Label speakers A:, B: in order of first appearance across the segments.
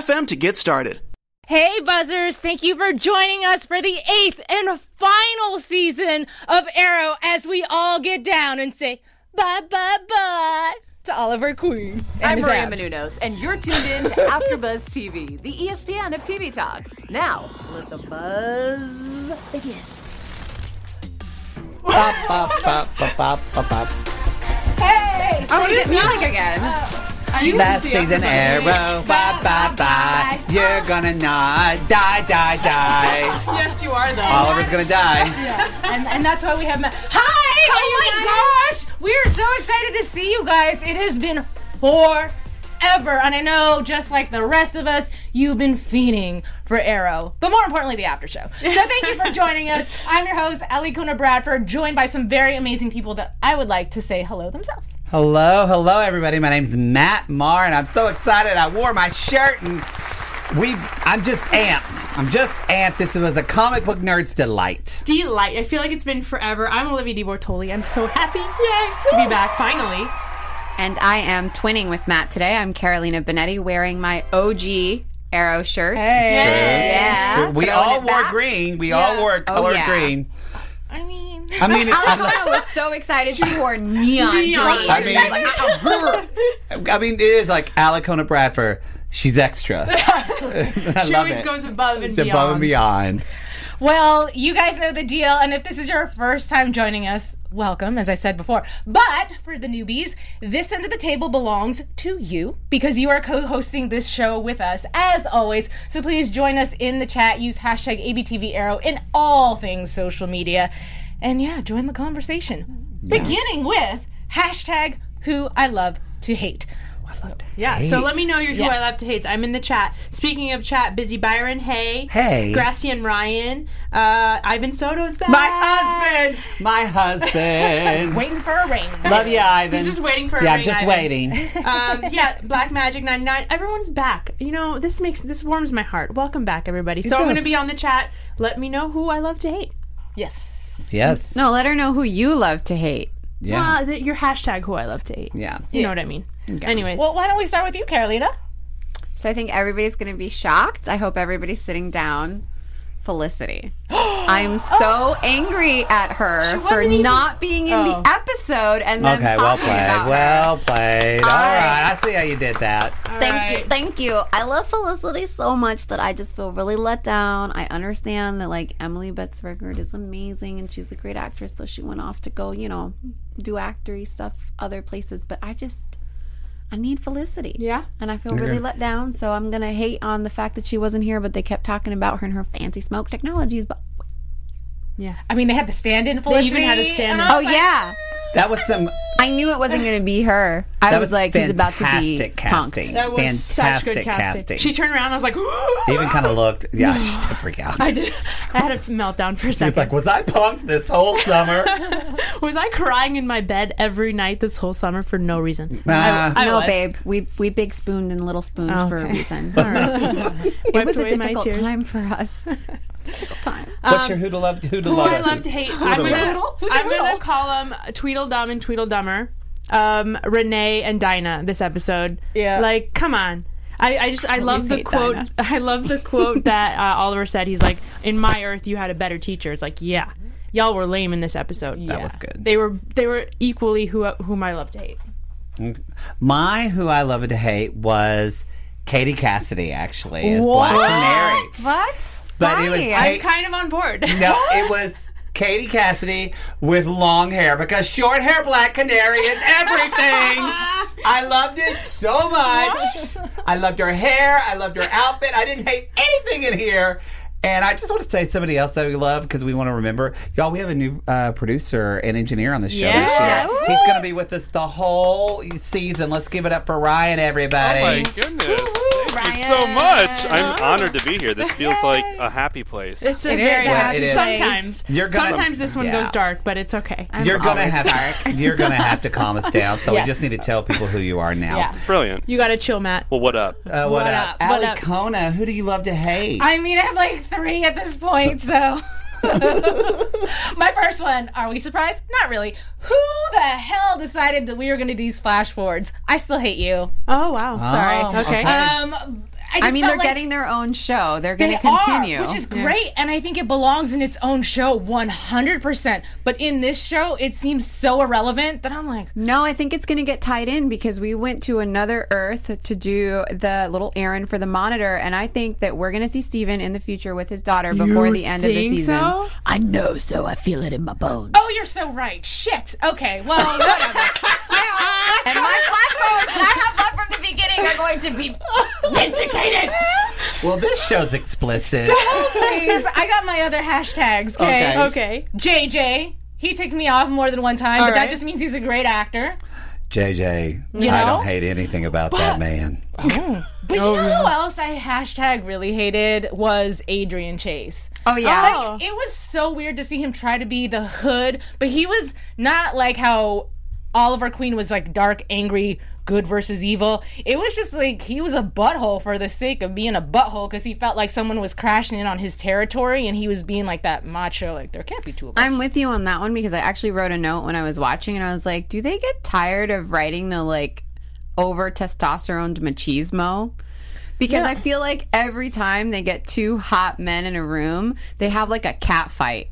A: to get started.
B: Hey, Buzzers! Thank you for joining us for the eighth and final season of Arrow as we all get down and say bye bye bye to Oliver Queen. and
C: I'm
B: his
C: Maria
B: abs.
C: Menounos, and you're tuned in to AfterBuzz TV, the ESPN of TV talk. Now, let the buzz begin.
B: Hey!
D: Oh, we did music again.
E: Uh, Last season arrow, bye bye bye. You're gonna not die, die, die.
C: Yes, you are, though.
E: Oliver's gonna die.
B: and, and that's why we have met. Hi! oh my gosh! We are so excited to see you guys. It has been forever. And I know, just like the rest of us, you've been fiending for Arrow, but more importantly, the after show. So thank you for joining us. I'm your host, Alikona Bradford, joined by some very amazing people that I would like to say hello themselves.
E: Hello, hello, everybody. My name's Matt Marr, and I'm so excited. I wore my shirt, and we. I'm just amped. I'm just amped. This was a comic book nerd's delight.
F: delight. I feel like it's been forever. I'm Olivia deBertoli. I'm so happy, yay, to be back finally.
D: And I am twinning with Matt today. I'm Carolina Bonetti wearing my OG Arrow shirt. Hey, Yeah.
E: We
D: Throwing
E: all wore
D: back.
E: green. We all wore oh, color
D: yeah.
E: green.
B: I mean,
E: I mean, it,
D: Alejandra was so excited she wore neon, green.
E: I mean,
D: was like, ah.
E: I mean, it is like Alikona Bradford. She's extra. I
F: She
E: love
F: always
E: it.
F: goes above and
E: It's
F: beyond.
E: above and beyond.
B: Well, you guys know the deal, and if this is your first time joining us, welcome, as I said before. But for the newbies, this end of the table belongs to you because you are co hosting this show with us, as always. So please join us in the chat, use hashtag ABTVArrow in all things social media, and yeah, join the conversation. Beginning with hashtag who I love to hate.
F: Yeah, so let me know your who
B: Yeah.
F: I love to hate. I'm in the chat. Speaking of chat, Busy Byron, hey.
E: Hey.
F: and Ryan. Uh, Ivan Soto's back.
E: My husband! My husband!
B: Waiting for a ring.
E: Love you, Ivan.
F: He's just waiting for a ring.
E: Yeah, just
F: Ivan.
E: waiting.
F: um, yeah, Black Magic 99. Everyone's back. You know, this makes this warms my heart. Welcome back, everybody. So I'm going to be on the chat. Let me know who I love to hate.
B: Yes.
E: Yes.
D: no, let her know who you love to hate.
E: Yeah.
F: The, your hashtag who I love to hate.
E: yeah.
F: You know what I mean. Anyways.
B: Well, why don't we start with you, Carolina?
D: So I think everybody's going to be shocked. I hope everybody's sitting down. Felicity. I'm so angry at her for
F: wasn't even-
D: not being in
B: Oh.
D: the episode and then
E: Okay, well
D: talking
E: played.
D: about her.
E: Well played. All
D: I-
E: right. I see how you did that.
D: Thank you, thank you. I love Felicity so much that I just feel really let down. I understand that like Emily Bett Rickards is amazing and she's a great actress, so she went off to go, you know, do actory stuff other places. But I just I need Felicity.
F: Yeah.
D: And I feel really let down. So I'm gonna hate on the fact that she wasn't here, but they kept talking about her and her fancy smoke technologies. But yeah.
B: I mean, they had the stand-in Felicity.
F: even had a stand-in.
D: oh
B: like,
D: yeah. Ah.
E: That was some.
D: I knew it wasn't gonna be her. I
E: That
D: was,
E: was
D: like, he's about to be
E: fantastic
D: punked.
E: casting.
F: that was such
E: Fantastic
F: good casting.
E: casting.
F: She turned around. And I was like,
E: Even kind of looked. Yeah, she did freak out.
F: I did. I had a meltdown for a
E: She
F: second.
E: was like, "Was I punked this whole summer?"
F: Was I crying in my bed every night this whole summer for no reason?
E: Nah.
F: I
D: no,
F: was.
D: babe. We we big spooned and little spooned
F: Oh,
D: for a
F: okay.
D: reason. it was a difficult time for us. Difficult time.
E: What's your who to love? Who to
F: Who
E: love?
F: I love to hate. I'm
E: to
F: gonna,
E: love?
B: Who's a
F: I'm gonna call them Tweedledum and Tweedledummer, um, Renee and Dinah this episode.
B: Yeah.
F: like come on. I, I just I love the quote.
D: Dinah.
F: I love the quote that uh, Oliver said. He's like, "In my Earth, you had a better teacher." It's like, yeah, y'all were lame in this episode.
E: That was good.
F: They were they were equally who whom I love to hate.
E: My who I love to hate was Katie Cassidy. Actually, as Black Canary.
D: What?
E: But it was
D: Why?
F: I'm
E: Kate-
F: kind of on board.
E: No, it was Katie Cassidy with long hair because short hair Black Canary is everything. I loved it so much. I loved her hair. I loved her outfit. I didn't hate anything in here. And I just want to say somebody else that we love because we want to remember. Y'all, we have a new uh, producer and engineer on the show
F: Yes.
E: this year. He's going to be with us the whole season. Let's give it up for Ryan, everybody.
G: Oh my goodness. Thank Thank you so much. I'm honored to be here. This feels like a happy place.
F: It's a
B: It is
F: very
B: a
F: happy.
E: it is.
F: Sometimes,
E: You're gonna-
F: sometimes this one
E: Yeah.
F: goes dark, but it's okay.
D: I'm
E: You're gonna
D: always
E: have
D: dark.
E: you're gonna have to calm us down. So
B: Yes.
E: we just need to tell people who you are now.
B: Yeah.
G: Brilliant.
F: You gotta chill, Matt.
G: Well, what up?
E: Uh, what,
B: What
E: up,
B: up?
F: What
E: Ali
F: up?
E: Kona? Who do you love to hate?
B: I mean, I have like three at this point, so. My first one. Are we surprised? Not really. Who the hell decided that we were going to do these flash forwards? I still hate you.
F: Oh wow.
E: Oh,
F: Sorry. Okay.
E: okay.
B: Um, I, just
D: I mean, they're
B: like
D: getting their own show. They're going
B: They
D: to continue.
B: are, which is great, and I think it belongs in its own show, one hundred percent. But in this show, it seems so irrelevant that I'm like,
D: No, I think it's going to get tied in because we went to another Earth to do the little errand for the monitor, and I think that we're going to see Steven in the future with his daughter before
F: You
D: the end of the season.
F: so?
D: I know, so I feel it in my bones.
B: "Oh, you're so right." Shit. Okay. Well, whatever.
D: and my flash forwards I have left from the beginning are going to be vindicated.
E: well, this show's explicit.
B: Please, I got my other hashtags. Okay.
E: Okay.
F: Okay.
B: JJ. He ticked me off more than one time, but that just means he's a great actor.
E: JJ,
B: You
E: I
B: know?
E: don't hate anything about that man.
B: But you oh. know who else I hashtag really hated was Adrian Chase.
D: Oh yeah.
B: Like, oh. it was so weird to see him try to be the hood, but he was not like how Oliver Queen was like dark, angry, good versus evil. It was just like he was a butthole for the sake of being a butthole because he felt like someone was crashing in on his territory and he was being like that macho, like there can't be two of us.
D: I'm with you on that one because I actually wrote a note when I was watching and I was like, do they get tired of writing the like over testosterone machismo? Because I feel like every time they get two hot men in a room, they have like a cat fight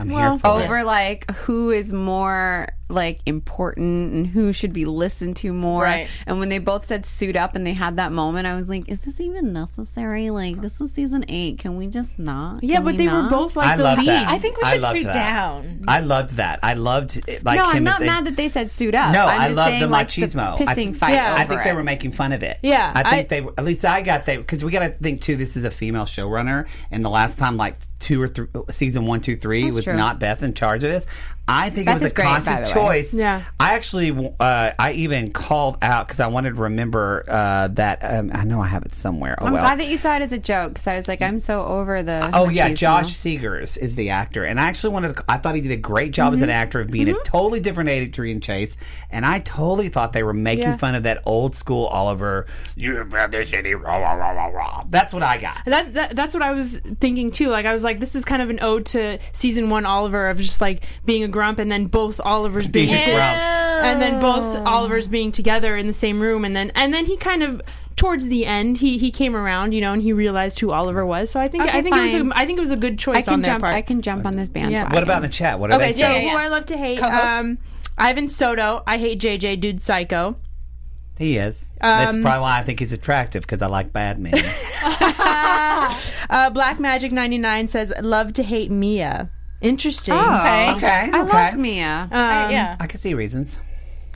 E: I'm here for it.
D: over like who is more like important and who should be listened to more.
B: Right.
D: And when they both said suit up and they had that moment, I was like, is this even necessary? Like this was season eight. Can we just not?
F: Yeah,
D: Can
F: but
D: we
F: they were both like
E: I
F: the
E: love
F: leads.
E: that.
B: I think we should suit
E: that.
B: down.
E: I loved that. I loved it, like
D: No, I'm
E: as
D: not
E: a-
D: mad that they said suit up.
E: No,
D: I'm
E: I love
D: saying,
E: the
D: like,
E: machismo.
D: The
E: I
D: pissing
E: think-
D: fight.
F: Yeah.
E: I
D: over
E: think they were making fun of it.
F: Yeah,
E: I think
F: I-
E: they were. At least I got they because we got to think too. This is a female showrunner, and the last time like two or three season one, two, three
D: That's
E: was
D: true.
E: not Beth in charge of this. I think
D: Beth
E: it was a
D: great,
E: conscious choice.
F: Yeah.
E: I actually, uh, I even called out because I wanted to remember uh, that. Um, I know I have it somewhere. Oh
D: I'm
E: well.
D: glad that you saw it as a joke because I was like, I'm so over the.
E: Oh yeah,
D: machismo.
E: Josh Segarra is the actor, and I actually wanted. To, I thought he did a great job
D: Mm-hmm.
E: as an actor of being a totally different Adrian Chase, and I totally thought they were making
F: Yeah.
E: fun of that old school Oliver. You have this city, rah rah rah rah rah. That's what I got.
F: That, that that's what I was thinking too. Like I was like, this is kind of an ode to season one Oliver of just like being a grump, and then both Olivers being,
E: Being grump.
F: and then both Olivers being together in the same room, and then and then he kind of towards the end he he came around, you know, and he realized who Oliver was. So I think
D: Okay,
F: I think it was
D: fine.
F: a, I think it was a good choice
D: I can
F: on their
D: jump.
F: part.
D: I can jump on this band.
F: Yeah.
E: What about in the chat? What are
F: okay,
E: they
F: so
E: saying?
B: yeah,
F: who. I love to hate,
B: Co-host?
F: um, Ivan Soto. I hate JJ, dude, psycho.
E: He is. That's
F: Um,
E: probably why I think he's attractive because I like bad men.
F: Uh, Black Magic ninety nine says love to hate Mia. Interesting.
D: Oh,
B: Okay.
E: okay,
D: I
E: okay.
D: love Mia.
F: Um,
B: yeah.
E: I can see reasons.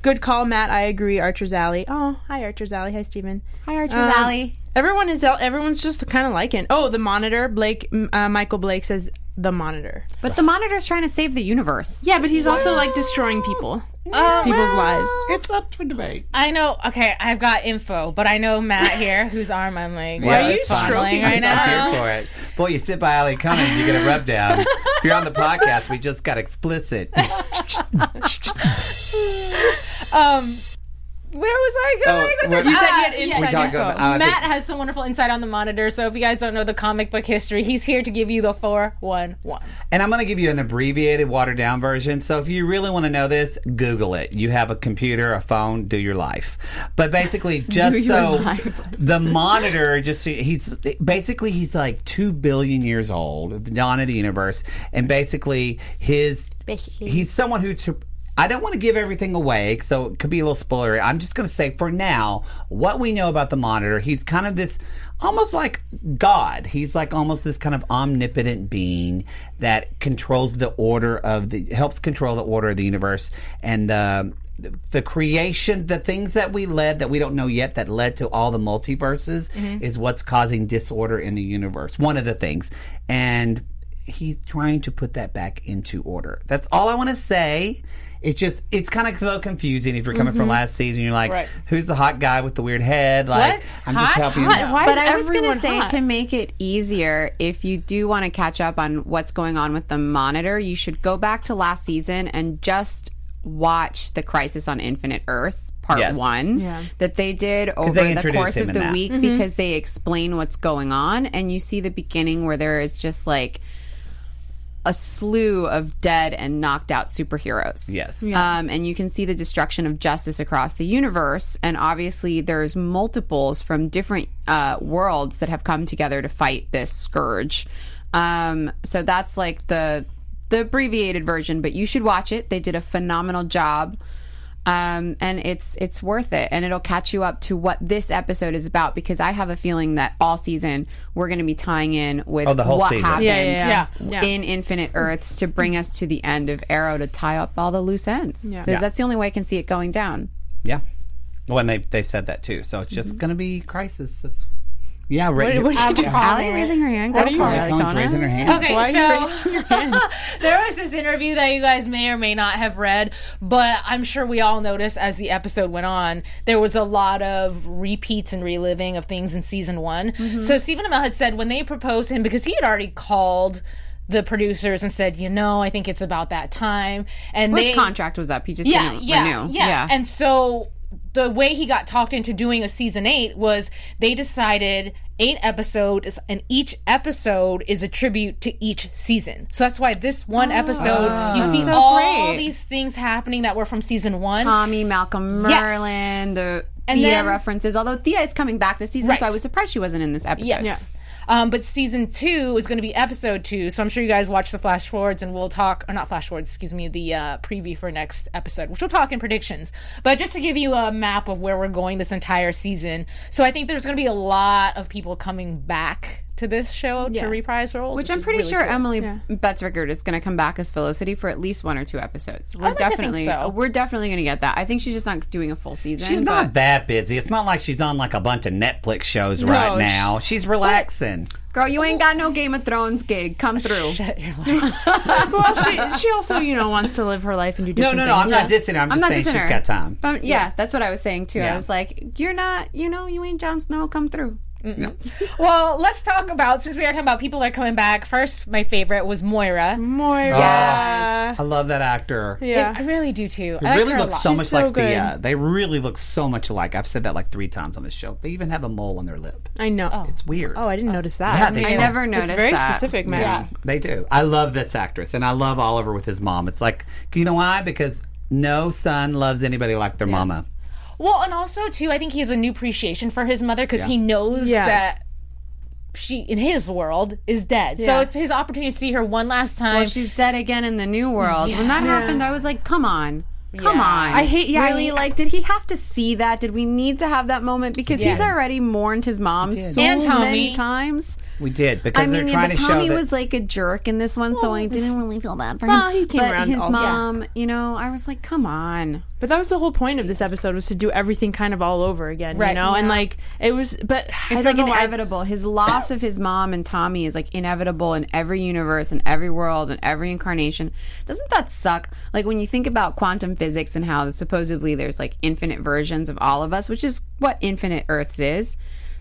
F: Good call, Matt. I agree. Archer's Alley. Oh, hi, Archer's Alley. Hi, Steven.
D: Hi, Archer's
F: Um,
D: Valley.
F: Everyone is everyone's just kind of liking. Oh, the monitor. Blake uh, Michael Blake says the monitor.
D: But the monitor's trying to save the universe.
F: Yeah, but he's also like destroying people,
B: Um,
F: people's lives.
E: It's up for debate.
B: I know. Okay, I've got info, but I know Matt here, whose arm I'm like,
E: Yeah,
B: are you
E: it's fine.
B: stroking
F: Stroking
B: right
E: I'm
B: now?
E: here for it. Boy, you sit by Ali Cummings, you get a rub down. if you're on the podcast, we just got explicit.
B: Um, where was I going
E: Oh,
B: with this?
E: you
F: said you had
B: yeah,
F: inside
E: We talk
F: info.
E: about- uh,
B: Matt
E: think-
B: has some wonderful insight on the monitor. So if you guys don't know the comic book history, he's here to give you the four one one.
E: And I'm going to give you an abbreviated, watered down version. So if you really want to know this, Google it. You have a computer, a phone, do your life. But basically, just so
D: life.
E: the monitor, just so he's basically he's like two billion years old, the dawn of the universe, and basically his
F: Basically.
E: he's someone who. To, I don't want to give everything away, so it could be a little spoilery. I'm just going to say for now what we know about the monitor. He's kind of this, almost like God. He's like almost this kind of omnipotent being that controls the order of the, helps control the order of the universe and uh, the, the creation, the things that we led that we don't know yet that led to all the multiverses is what's causing disorder in the universe. One of the things, and he's trying to put that back into order. That's all I want to say. It's just it's kind of so confusing if you're coming from mm-hmm. last season. You're like,
B: Right.
E: who's the hot guy with the weird head? Like,
B: What's
E: I'm just
B: hot?
E: helping you.
F: Hot?
E: out.
F: Why
D: But
F: is
D: I was going to say
F: hot?
D: to make it easier, if you do want to catch up on what's going on with the monitor, you should go back to last season and just watch the Crisis on Infinite Earths part
E: Yes.
D: one
F: Yeah.
D: that they did over
E: they
D: the course of the
E: that.
D: week mm-hmm. because they explain what's going on, and you see the beginning where there is just like a slew of dead and knocked out superheroes.
E: Yes.
D: Um, and you can see the destruction of justice across the universe. And obviously, there's multiples from different uh, worlds that have come together to fight this scourge. Um, so that's like the the abbreviated version, but you should watch it. They did a phenomenal job. Um, and it's it's worth it, and it'll catch you up to what this episode is about. Because I have a feeling that all season we're going to be tying in with
E: Oh, the whole
D: what
E: season.
D: happened
F: Yeah, yeah, yeah. Yeah.
D: in Infinite Earths to bring us to the end of Arrow to tie up all the loose ends. Because
E: Yeah.
D: that's the only way I can see it going down.
E: Yeah. Well, and they they've said that too. So it's just going to be crisis. That's yeah. Right.
F: What, what are you doing?
D: Allie raising her hand.
F: What
D: Go
F: are you
D: for
F: doing?
D: Donna.
E: raising her hand.
B: Okay,
F: Why
B: so
F: hand?
B: there was this interview that you guys may or may not have read, but I'm sure we all noticed as the episode went on, there was a lot of repeats and reliving of things in season one.
D: Mm-hmm.
B: So Stephen Amell had said when they proposed to him, because he had already called the producers and said, you know, I think it's about that time, and
D: His
B: they
D: contract was up. He just
B: yeah,
D: didn't
B: yeah,
D: renew.
B: yeah, And so the way he got talked into doing a season eight was they decided eight episodes, and each episode is a tribute to each season. So that's why this one ah. episode, you see
D: So
B: all
D: great.
B: these things happening that were from season one.
D: Tommy, Malcolm
B: Yes.
D: Merlyn, the
B: And
D: Thea
B: then-
D: references. Although Thea is coming back this season, so I was surprised she wasn't in this episode.
B: Yes. Um, but season two is going to be episode two, so I'm sure you guys watch the flash forwards, and we'll talk, or not flash forwards, excuse me, the uh, preview for next episode, which we'll talk in predictions. But just to give you a map of where we're going this entire season, so I think there's going to be a lot of people coming back to this show to reprise roles,
D: Which I'm pretty
B: really
D: sure
B: cool.
D: Emily Bett Rickards is going to come back as Felicity for at least one or two episodes. We're
B: like to think
D: definitely,
B: so.
D: we're definitely going to get that. I think she's just not doing a full season.
E: She's
D: but-
E: not that busy. It's not like she's on like a bunch of Netflix shows right
F: sh-
E: now. She's relaxing.
D: Girl, you ain't got no Game of Thrones gig. Come through.
F: well, she, she also, you know, wants to live her life and do
E: No,
F: different
E: no, no. I'm not dissing her. I'm
D: I'm
E: just saying
D: dissing
E: she's
D: her.
E: got time.
D: But yeah, that's what I was saying too.
E: Yeah.
D: I was like, you're not, you know, you ain't Jon Snow. Come through. Mm-hmm.
B: Well, let's talk about since we are talking about people that are coming back. First, my favorite was Moira.
F: Moira. Ah, yeah.
E: I love that actor.
F: Yeah.
B: I really do too.
E: He
B: I
E: really
B: her a
E: looks so
F: She's
E: much
F: so
E: like
F: good.
E: Thea. They really look so much alike. I've said that like three times on this show. They even have a mole on their lip.
F: I know. Oh.
E: It's weird.
F: Oh, I didn't uh, notice that.
E: Yeah, they
D: I
E: do.
D: never
F: It's
D: noticed
F: very
D: that.
F: specific, man.
B: Yeah.
E: They do. I love this actress, and I love Oliver with his mom. It's like, you know why? Because no son loves anybody like their mama.
B: Well, and also too, I think he has a new appreciation for his mother because
E: Yeah.
B: he knows
F: Yeah.
B: that she, in his world, is dead. So
F: Yeah.
B: it's his opportunity to see her one last time.
D: Well, she's dead again in the new world. When that happened, I was like, come on. Come
B: Yeah.
D: on.
F: I hate- yeah,
D: Really?
F: I-
D: like, did he have to see that? Did we need to have that moment? Because he's
B: Yeah.
D: already mourned his mom so
B: And Tommy.
D: many times.
E: We did because
D: I mean,
E: they're
D: yeah,
E: trying
D: but
E: to show
D: Tommy
E: that
D: was like a jerk in this one, so I didn't really feel bad for him.
F: Well, he came
D: but
F: around
D: his
F: also.
D: mom, you know, I was like, come on.
F: But that was the whole point of this episode was to do everything kind of all over again, you
B: Right,
F: know? And like it was but
D: It's
F: don't
D: like
F: know why-
D: inevitable. His loss of his mom and Tommy is like inevitable in every universe and every world and every incarnation. Doesn't that suck? Like when you think about quantum physics and how supposedly there's like infinite versions of all of us, which is what infinite Earths is.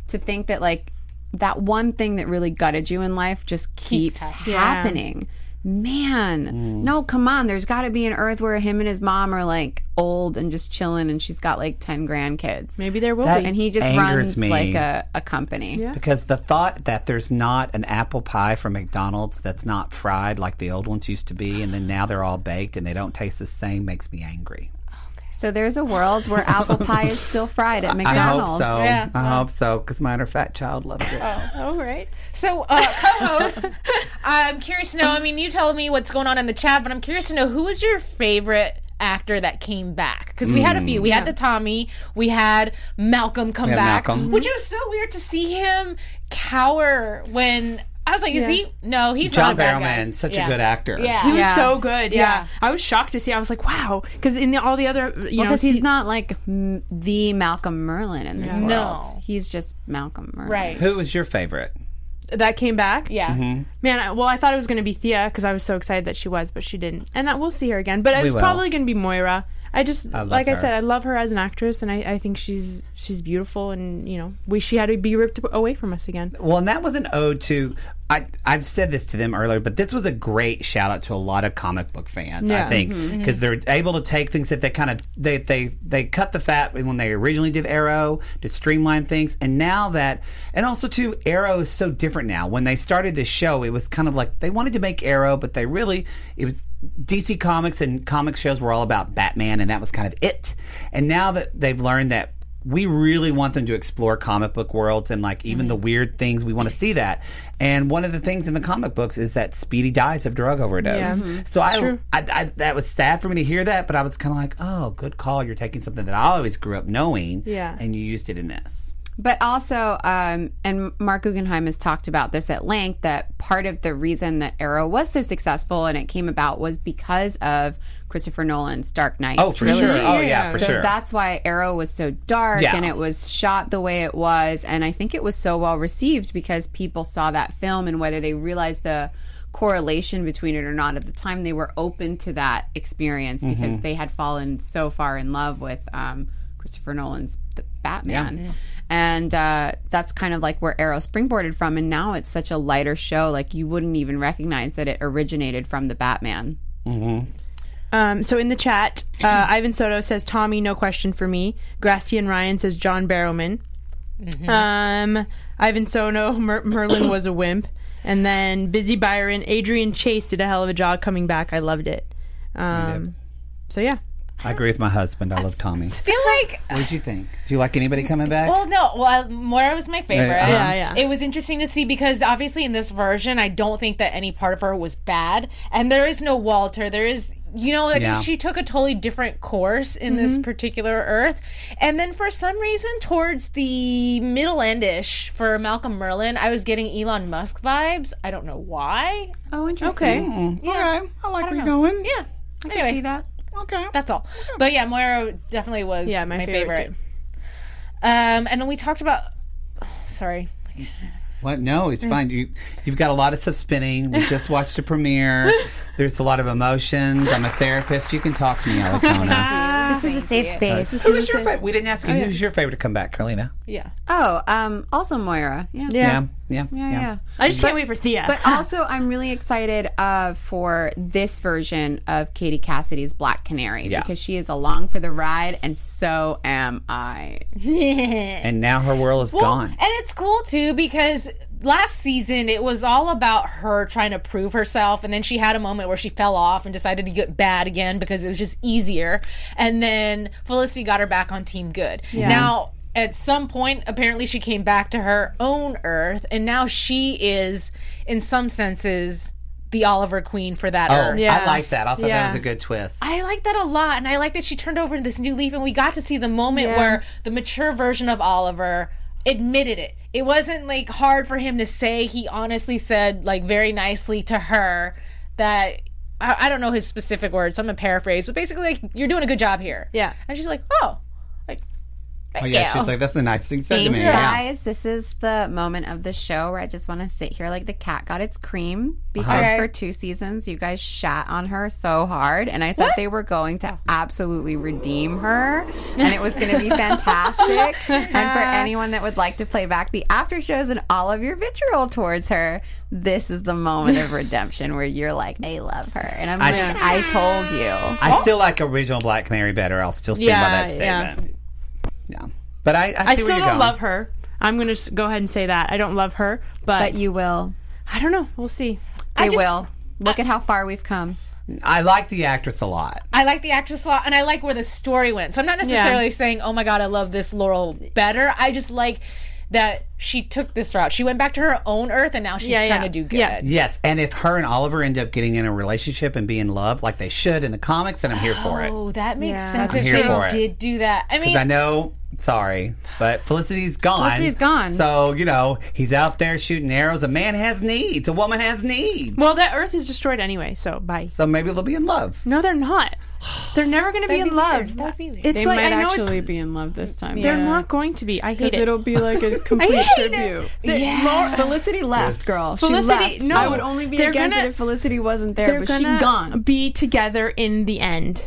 D: To think that like that one thing that really gutted you in life just keeps,
B: happening.
D: happening. Man, mm. no, come on. There's got to be an Earth where him and his mom are like old and just chilling, and she's got like ten grandkids.
F: maybe there will
E: That-
F: be.
D: and he just runs
E: me.
D: like a, a company.
F: Yeah.
E: Because the thought that there's not an apple pie from McDonald's that's not fried like the old ones used to be, and then now they're all baked and they don't taste the same makes me angry.
D: So there's a world where apple pie is still fried at McDonald's.
E: I
D: McDonald's.
E: hope so.
B: Yeah.
E: I hope so because my inner fat child loves it.
B: Oh, all right. So, uh, co-host, I'm curious to know. I mean, you told me what's going on in the chat, but I'm curious to know who was your favorite actor that came back because we had a few. We had the Tommy, we had Malcolm come
E: had
B: back,
E: Malcolm.
B: which was so weird to see him cower when I was like, is he? No, he's
E: John
B: not a bad guy.
E: Barrowman, such
B: Yeah.
E: a good actor.
B: Yeah.
F: He was
D: Yeah.
F: so good. Yeah.
B: Yeah.
F: I was shocked to see. I was like, wow. Because in the, all the other, you know,
D: because he's
F: se-
D: not like m- the Malcolm Merlyn in this world.
B: No.
D: He's just Malcolm Merlyn.
B: Right.
E: Who was your favorite?
F: that came back.
B: Yeah.
E: Mm-hmm.
F: Man, I, well, I thought it was going to be Thea because I was so excited that she was, but she didn't. And that we'll see her again. But
E: We
F: it's
E: will.
F: probably going to be Moira. I just,
E: love
F: like I said, I love her as an actress, and I, I think she's she's beautiful. And you know, we she had to be ripped away from us again.
E: Well, and that was an ode to. I, I've said this to them earlier, but this was a great shout out to a lot of comic book fans. I think mm-hmm. mm-hmm. because they're able to take things that they kind of they they they cut the fat when they originally did Arrow to streamline things, and now that and also too Arrow is so different now. When they started this show, it was kind of like they wanted to make Arrow, but they really it was DC Comics and comic shows were all about Batman, and that was kind of it. And now that they've learned that we really want them to explore comic book worlds and like even the weird things we want to see that and one of the things in the comic books is that speedy dies of drug overdose
F: Yeah. Mhm.
E: so I. I, I that was sad for me to hear that but i was kind of like oh good call you're taking something that i always grew up knowing
F: Yeah.
E: and you used it in this
D: But also, um, and Marc Guggenheim has talked about this at length, that part of the reason that Arrow was so successful and it came about was because of Christopher Nolan's Dark Knight.
E: oh for
D: trilogy.
E: sure oh yeah, for
D: so
E: sure So
D: that's why Arrow was so dark
E: Yeah.
D: and it was shot the way it was. And I think it was so well received because people saw that film and whether they realized the correlation between it or not at the time, they were open to that experience
E: Mm-hmm.
D: because they had fallen so far in love with um, Christopher Nolan's The Batman. And uh, that's kind of like where Arrow springboarded from. And now it's such a lighter show. Like you wouldn't even recognize that it originated from the Batman.
F: Um, so in the chat, uh, Ivan Soto says Tommy, no question for me. Gracian Ryan says John Barrowman. Um, Ivan Soto, Mer- Merlyn was a wimp. And then Busy Byron, Adrian Chase did a hell of a job coming back. I loved it. Um, so yeah.
E: I agree with my husband i love tommy
B: I feel like
E: what did you think do you like anybody coming back
B: Well, no. Well, Moira was my favorite.
E: Yeah, uh-huh.
F: Yeah, yeah.
B: It was interesting to see because obviously in this version, I don't think that any part of her was bad, and there is no Walter. There is, you know, like
E: Yeah.
B: she took a totally different course in this particular Earth, and then for some reason, towards the middle endish for Malcolm Merlyn, I was getting Elon Musk vibes. I don't know why.
D: Oh, interesting. Okay.
E: all right i like where you're going
B: Yeah. i Anyway,
D: See that?
E: Okay
B: that's all. But yeah, Moira definitely was
F: Yeah, my favorite,
B: favorite. Um, and then we talked about. Sorry.
E: What? No, it's fine. You you've got a lot of stuff spinning. We just watched a premiere. There's a lot of emotions. I'm a therapist. You can talk to me, Alikona.
D: This is a safe space.
E: Who was your favorite? We didn't ask you. Who's your favorite to come back, Carlina?
B: Yeah.
D: Oh, um, also Moira. Yeah.
F: Yeah.
E: yeah,
D: Yeah, yeah.
F: I just can't wait for Thea.
D: But also, I'm really excited uh, for this version of Katie Cassidy's Black Canary
E: Yeah.
D: because she is along for the ride, and so am I.
E: And now her world is
B: Well,
E: gone.
B: And it's cool too because last season it was all about her trying to prove herself and then she had a moment where she fell off and decided to get bad again because it was just easier. And then Felicity got her back on team good. Now at some point apparently she came back to her own earth and now she is in some senses the Oliver Queen for that
E: Oh,
B: earth.
F: Yeah.
E: I like that. I thought that was a good twist.
B: I like that a lot, and I like that she turned over this new leaf, and we got to see the moment
F: Yeah.
B: where the mature version of Oliver admitted it. It wasn't like hard for him to say. He honestly said, like very nicely to her, that I, I don't know his specific words, so I'm gonna paraphrase, but basically, like you're doing a good job here.
F: Yeah.
B: and she's like, oh, like. Thank
E: oh yeah,
B: you.
E: she's like, that's the nice thing said to
D: Thanks,
E: me. Yeah.
D: guys. This is the moment of the show where I just want to sit here like the cat got its cream because
B: Okay.
D: for two seasons you guys shat on her so hard, and I said they were going to absolutely redeem her, and it was going to be fantastic. and for anyone that would like to play back the after shows and all of your vitriol towards her, this is the moment of redemption where you're like, I love her, and I'm
E: I-
D: like, I told you.
E: I still like original Black Canary better. I'll still stand by that statement. Yeah. But I, I, see
F: I
E: where
F: still
E: you're
F: don't
E: going.
F: love her. I'm gonna go ahead and say that I don't love her, but,
D: But you will.
F: I don't know. We'll see.
D: They
B: just-
D: will. Look at how far we've come.
E: I like the actress a lot.
B: I like the actress a lot, and I like where the story went. So I'm not necessarily saying, "Oh my god, I love this Laurel better." I just like that she took this route. She went back to her own Earth, and now she's
F: Yeah,
B: trying
F: yeah.
B: to do good.
F: Yeah.
E: Yes, and if her and Oliver end up getting in a relationship and being in love like they should in the comics, then I'm here for it.
B: Oh, that makes
D: Yeah.
B: sense.
E: I'm
B: if
E: here
B: they
E: for it.
B: did do that, I mean,
E: I know Sorry, but Felicity's gone.
D: Felicity's gone.
E: So you know he's out there shooting arrows. A man has needs. A woman has needs.
F: Well, that Earth is destroyed anyway, so bye.
E: so maybe they'll be in love.
F: No, they're not. They're never going to be
B: That'd
F: in
B: be
F: love.
B: weird. That'd be weird.
F: It's
D: They
F: like
D: might
F: I know
D: actually
F: it's,
D: be in love this time.
F: they're not going to be. I hate
D: Because
F: it.
D: it'll be like a complete
F: hate it.
D: tribute.
F: The-
D: Laura- Felicity left, girl. She
F: Felicity-
D: left.
F: no.
D: I would only be against
F: gonna-
D: it if Felicity wasn't there, but she
F: gonna
D: gone.
F: be together in the end.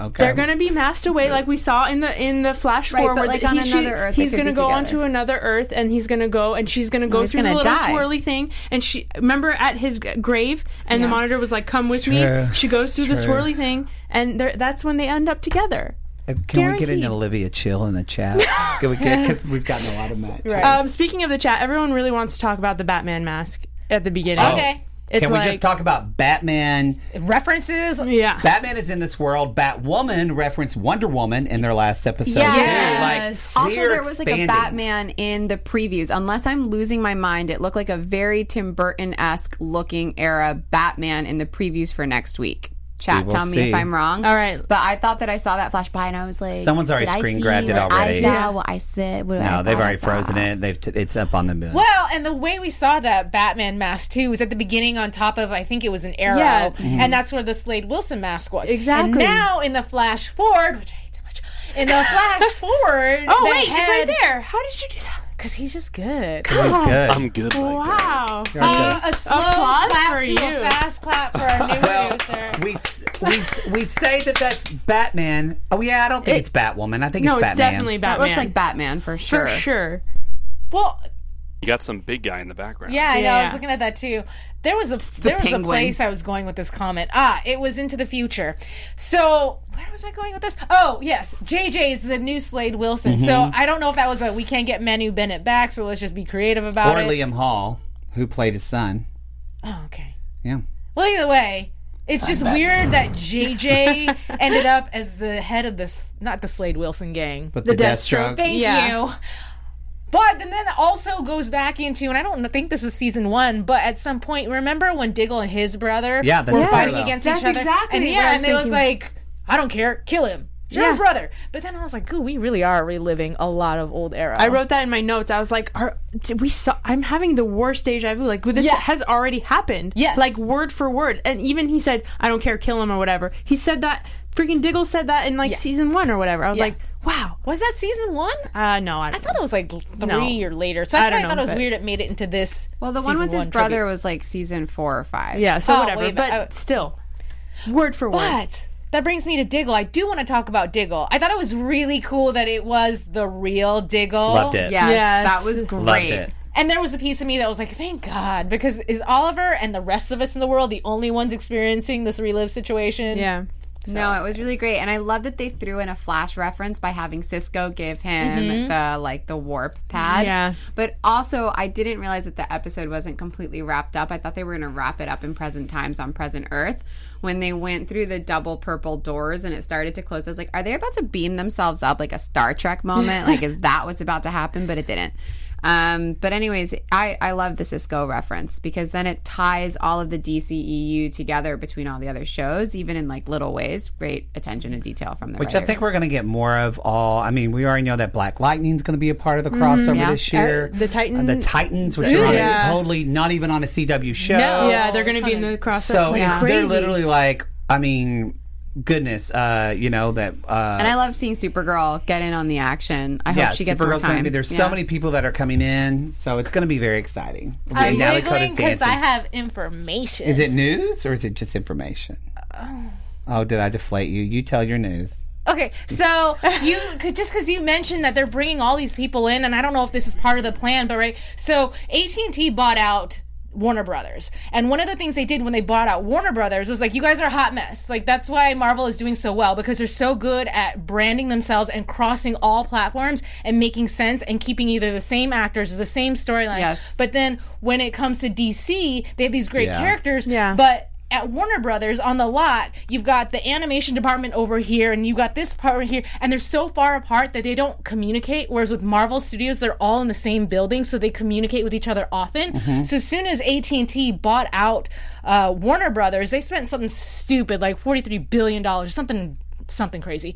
E: Okay.
F: They're gonna be masked away, like we saw in the in the flash
D: Right,
F: forward.
D: but, like, on
F: he's,
D: another Earth, they
F: he's gonna go
D: together.
F: onto another Earth, and he's gonna go, and she's gonna go
D: he's
F: through the
D: gonna
F: little
D: die.
F: swirly thing. And she remember at his grave, and the monitor was like, "Come with
E: true.
F: me." She goes through the
E: true.
F: swirly thing, and that's when they end up together.
E: Uh, Can we get an Olivia Chill in the chat? Can we get? Because we've gotten a lot of matches.
F: Um, speaking of the chat, everyone really wants to talk about the Batman mask at the beginning.
B: Okay.
F: It's
E: Can
F: like
E: we just talk about Batman?
B: References.
F: yeah.
E: Batman is in this world. Batwoman referenced Wonder Woman in their last episode.
D: Yes.
E: too. Like,
D: Also, there was like a. Batman in the previews. Unless I'm losing my mind, it looked like a very Tim Burton esque looking era Batman in the previews for next week. Chat,
E: will
D: tell me
E: see.
D: if I'm wrong.
F: All right.
D: But I thought that I saw that flash by and I was like,
E: Someone's already
D: did I
E: screen
D: see
E: grabbed it already.
D: I saw
F: Yeah.
D: what I said. What I
E: No, they've
D: thought I
E: already frozen it. They've t- it's up on the moon.
B: Well, and the way we saw that Batman mask too was at the beginning on top of I think it was an arrow,
F: Yeah.
E: Mm-hmm.
B: and that's where the Slade Wilson mask was.
F: Exactly.
B: And now in the flash forward, which I hate so much, in the flash forward,
F: Oh
B: the
F: wait, it's right there. How did you do that?
B: Because he's just good.
E: He's good.
G: I'm good like that.
F: Wow.
B: Uh, a slow
F: Applause
B: clap
F: for
B: to
F: you.
B: a fast clap for our new
E: well,
B: producer.
E: we s- we s- we say that that's Batman. Oh yeah, I don't think it's Batwoman. I think
F: No,
E: it's
F: it's
E: Batman.
F: definitely
D: That
F: Batman.
D: looks like Batman for sure.
F: for sure.
B: Well,
G: You got some big guy in the background.
B: Yeah, I know. I was
F: Yeah.
B: looking at that too. There was a there was a
D: penguin.
B: place I was going with this comment. Ah, it was into the future. So where was I going with this? Oh, yes, JJ is the new Slade Wilson. So
E: Mm-hmm.
B: I don't know if that was a we can't get Manu Bennett back, so let's just be creative about it.
E: Or
B: it.
E: Liam Hall, who played his son.
B: Oh, okay.
E: Yeah.
B: Well, either way. It's just weird that JJ ended up as the head of this, not the Slade Wilson gang.
E: But the, Deathstroke.
B: Thank
F: Yeah.
B: you. But and then that also goes back into, and I don't think this was season one, but at some point, remember when Diggle and his brother
E: Yeah, that's
B: were
E: a
B: fighting against
F: That's
B: each other?
F: exactly
B: and
F: what
B: yeah,
F: I was
B: and it was like, I don't care, kill him. It's your
F: Yeah.
B: brother. But then I was like, ooh, we really are reliving a lot of old era.
F: I wrote that in my notes. I was like, Are, did we saw I'm having the worst deja vu. Like this
B: Yeah.
F: has already happened.
B: Yes.
F: Like word for word. And even he said, I don't care, kill him or whatever. He said that freaking Diggle said that in like
B: Yeah.
F: season one or whatever. I was
B: Yeah.
F: like, wow.
B: Was that season one?
F: Uh no, I,
B: I thought it was like three
F: No.
B: or later. So
F: I
B: that's why
F: don't
B: I thought it was
F: but-
B: weird it made it into this.
D: Well, the one with his
B: one
D: brother
B: tribute.
D: was like season four or five.
F: Yeah, so
B: Oh,
F: whatever.
B: wait,
F: but
B: but I-
F: still. Word for word.
B: But that brings me to Diggle. I do want to talk about Diggle. I thought it was really cool that it was the real Diggle.
E: Loved it.
D: Yes,
F: Yes.
D: that was great.
E: Loved it.
B: And there was a piece of me that was like, thank God, because is Oliver and the rest of us in the world the only ones experiencing this relive situation?
F: Yeah.
D: No, it was really great, and I love that they threw in a flash reference by having Cisco give him mm-hmm. the like the warp pad.
F: Yeah.
D: But also, I didn't realize that the episode wasn't completely wrapped up. I thought they were going to wrap it up in present times on present Earth. When they went through the double purple doors and it started to close, I was like, "Are they about to beam themselves up like a Star Trek moment? like, is that what's about to happen?" But it didn't. Um, but anyways, I, I love the Cisco reference because then it ties all of the DCEU together between all the other shows, even in like little ways. Great attention to detail from the
E: Which I think we're going to get more of. All I mean, we already know that Black Lightning's going to be a part of the crossover
D: Yeah.
E: this year.
F: Uh, the Titan-
E: Uh, the Titans, which are on
F: Yeah.
E: a, totally not even on a CW show.
B: No.
F: yeah, they're gonna be in the crossover.
E: So
F: like,
E: they're literally like, I mean, goodness, uh, you know that. Uh,
D: and I love seeing Supergirl get in on the action. I
E: yeah,
D: hope she gets more
E: Supergirl's
D: time.
E: going to be. There's
D: Yeah.
E: so many people that are coming in, so it's going to be very exciting.
B: I'm giggling because I have information.
E: Is it news or is it just information? Oh, did I deflate you? You tell your news.
B: Okay, so you could just because you mentioned that they're bringing all these people in, and I don't know if this is part of the plan, but right. So AT and T bought out Warner Brothers, and one of the things they did when they bought out Warner Brothers was like, you guys are a hot mess. Like that's why Marvel is doing so well because they're so good at branding themselves and crossing all platforms and making sense and keeping either the same actors, the same storyline.
D: Yes.
B: But then when it comes to DC, they have these great
E: Yeah.
B: characters.
F: Yeah.
B: But at Warner Brothers on the lot, you've got the animation department over here, and you got this part over here, and they're so far apart that they don't communicate. Whereas with Marvel Studios, they're all in the same building, so they communicate with each other often. So as soon as AT and T bought out uh, Warner Brothers, they spent something stupid like forty three billion dollars, something something crazy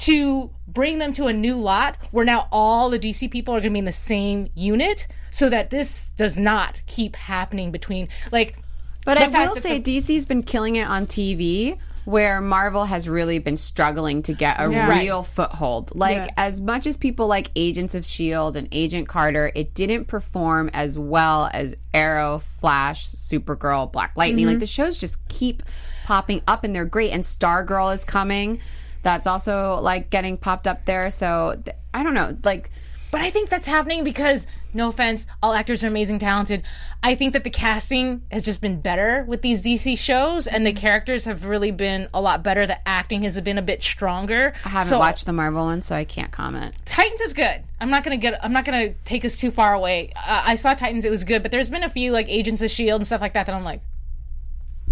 B: to bring them to a new lot where now all the DC people are going to be in the same unit so that this does not keep happening between like
D: But
B: the
D: I will say
B: the-
D: DC's been killing it on TV where Marvel has really been struggling to get a
F: Yeah.
D: real foothold. Like
F: Yeah.
D: as much as people like Agents of Shield and Agent Carter, it didn't perform as well as Arrow, Flash, Supergirl, Black Lightning.
F: Mm-hmm.
D: Like the shows just keep popping up and they're great and Stargirl is coming. That's also like getting popped up there. So th- I don't know, like
B: But I think that's happening because, no offense, all actors are amazing, talented. I think that the casting has just been better with these DC shows, and the characters have really been a lot better. The acting has been a bit stronger.
D: I haven't
B: So,
D: watched the Marvel one, so I can't comment.
B: Titans is good. I'm not gonna get. I'm not gonna take us too far away. Uh, I saw Titans; it was good, but there's been a few like Agents of Shield and stuff like that that I'm like,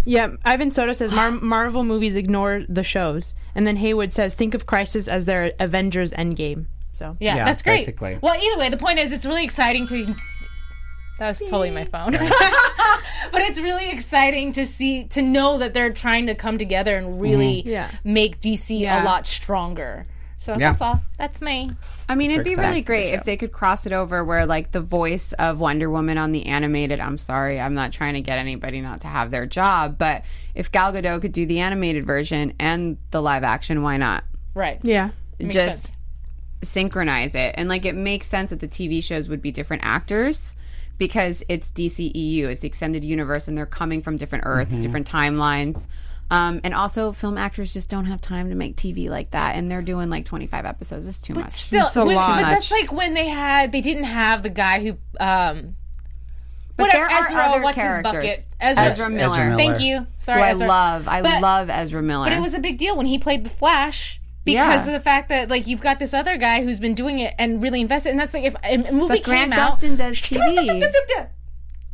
F: Yeah, Ivan Soto says Mar- Marvel movies ignore the shows, and then Haywood says think of Crisis as their Avengers Endgame. So
B: yeah,
E: Yeah,
B: that's great.
E: basically.
B: Well, either way, the point is, it's really exciting to. That was totally my phone. but it's really exciting to see to know that they're trying to come together and really
F: Yeah.
B: make DC
D: Yeah.
B: a lot stronger. So
E: Yeah.
B: that's all. That's me.
D: I mean, it'd be really great
E: the
D: if they could cross it over where, like, the voice of Wonder Woman on the animated. I'm sorry, I'm not trying to get anybody not to have their job, but if Gal Gadot could do the animated version and the live action, why not?
B: Right.
F: yeah,
B: Makes
D: Just
B: sense.
D: Synchronize it. And, like, it makes sense that the TV shows would be different actors because it's DCEU, it's the extended universe, and they're coming from different Earths,
E: Mm-hmm.
D: different timelines. Um, and also, film actors just don't have time to make TV like that, and they're doing like 25 episodes. It's too much.
B: Still,
F: It's a
B: which-
F: lot.
B: but that's like when they had they didn't have the guy who um
D: But
B: whatever,
D: there are
B: Ezra,
D: other
B: what's
D: characters.
B: his bucket? Ezra.
D: Ezra Miller.
E: Ezra Miller.
B: Thank you. Sorry,
D: who I
B: Ezra.
D: love. I
B: But-
D: love Ezra Miller.
B: But it was a big deal when he played the Flash because
D: Yeah.
B: of the fact that like you've got this other guy who's been doing it and really invested, and that's like if a movie
D: But Grant
B: came out.
D: Gustin does TV.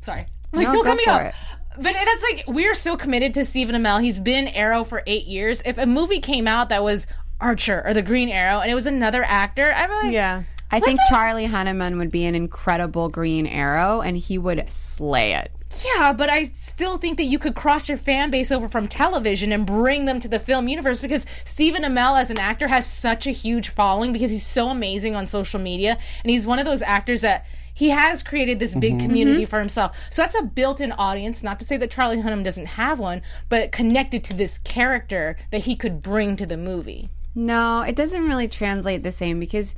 B: Sorry, I'm like
D: No,
B: don't cut me off.
D: it.
B: But that's like we're so committed to Stephen Amell. He's been Arrow for eight years. If a movie came out that was Archer or the Green Arrow and it was another actor, I'm like,
F: yeah.
D: I think Charlie Hunnam would be an incredible Green Arrow, and he would slay it.
B: Yeah, but I still think that you could cross your fan base over from television and bring them to the film universe because Stephen Amell as an actor has such a huge following because he's so amazing on social media and he's one of those actors that he has created this big mm-hmm. community mm-hmm. for himself. So that's a built-in audience, not to say that Charlie Hunnam doesn't have one, but connected to this character that he could bring to the movie.
D: No, it doesn't really translate the same because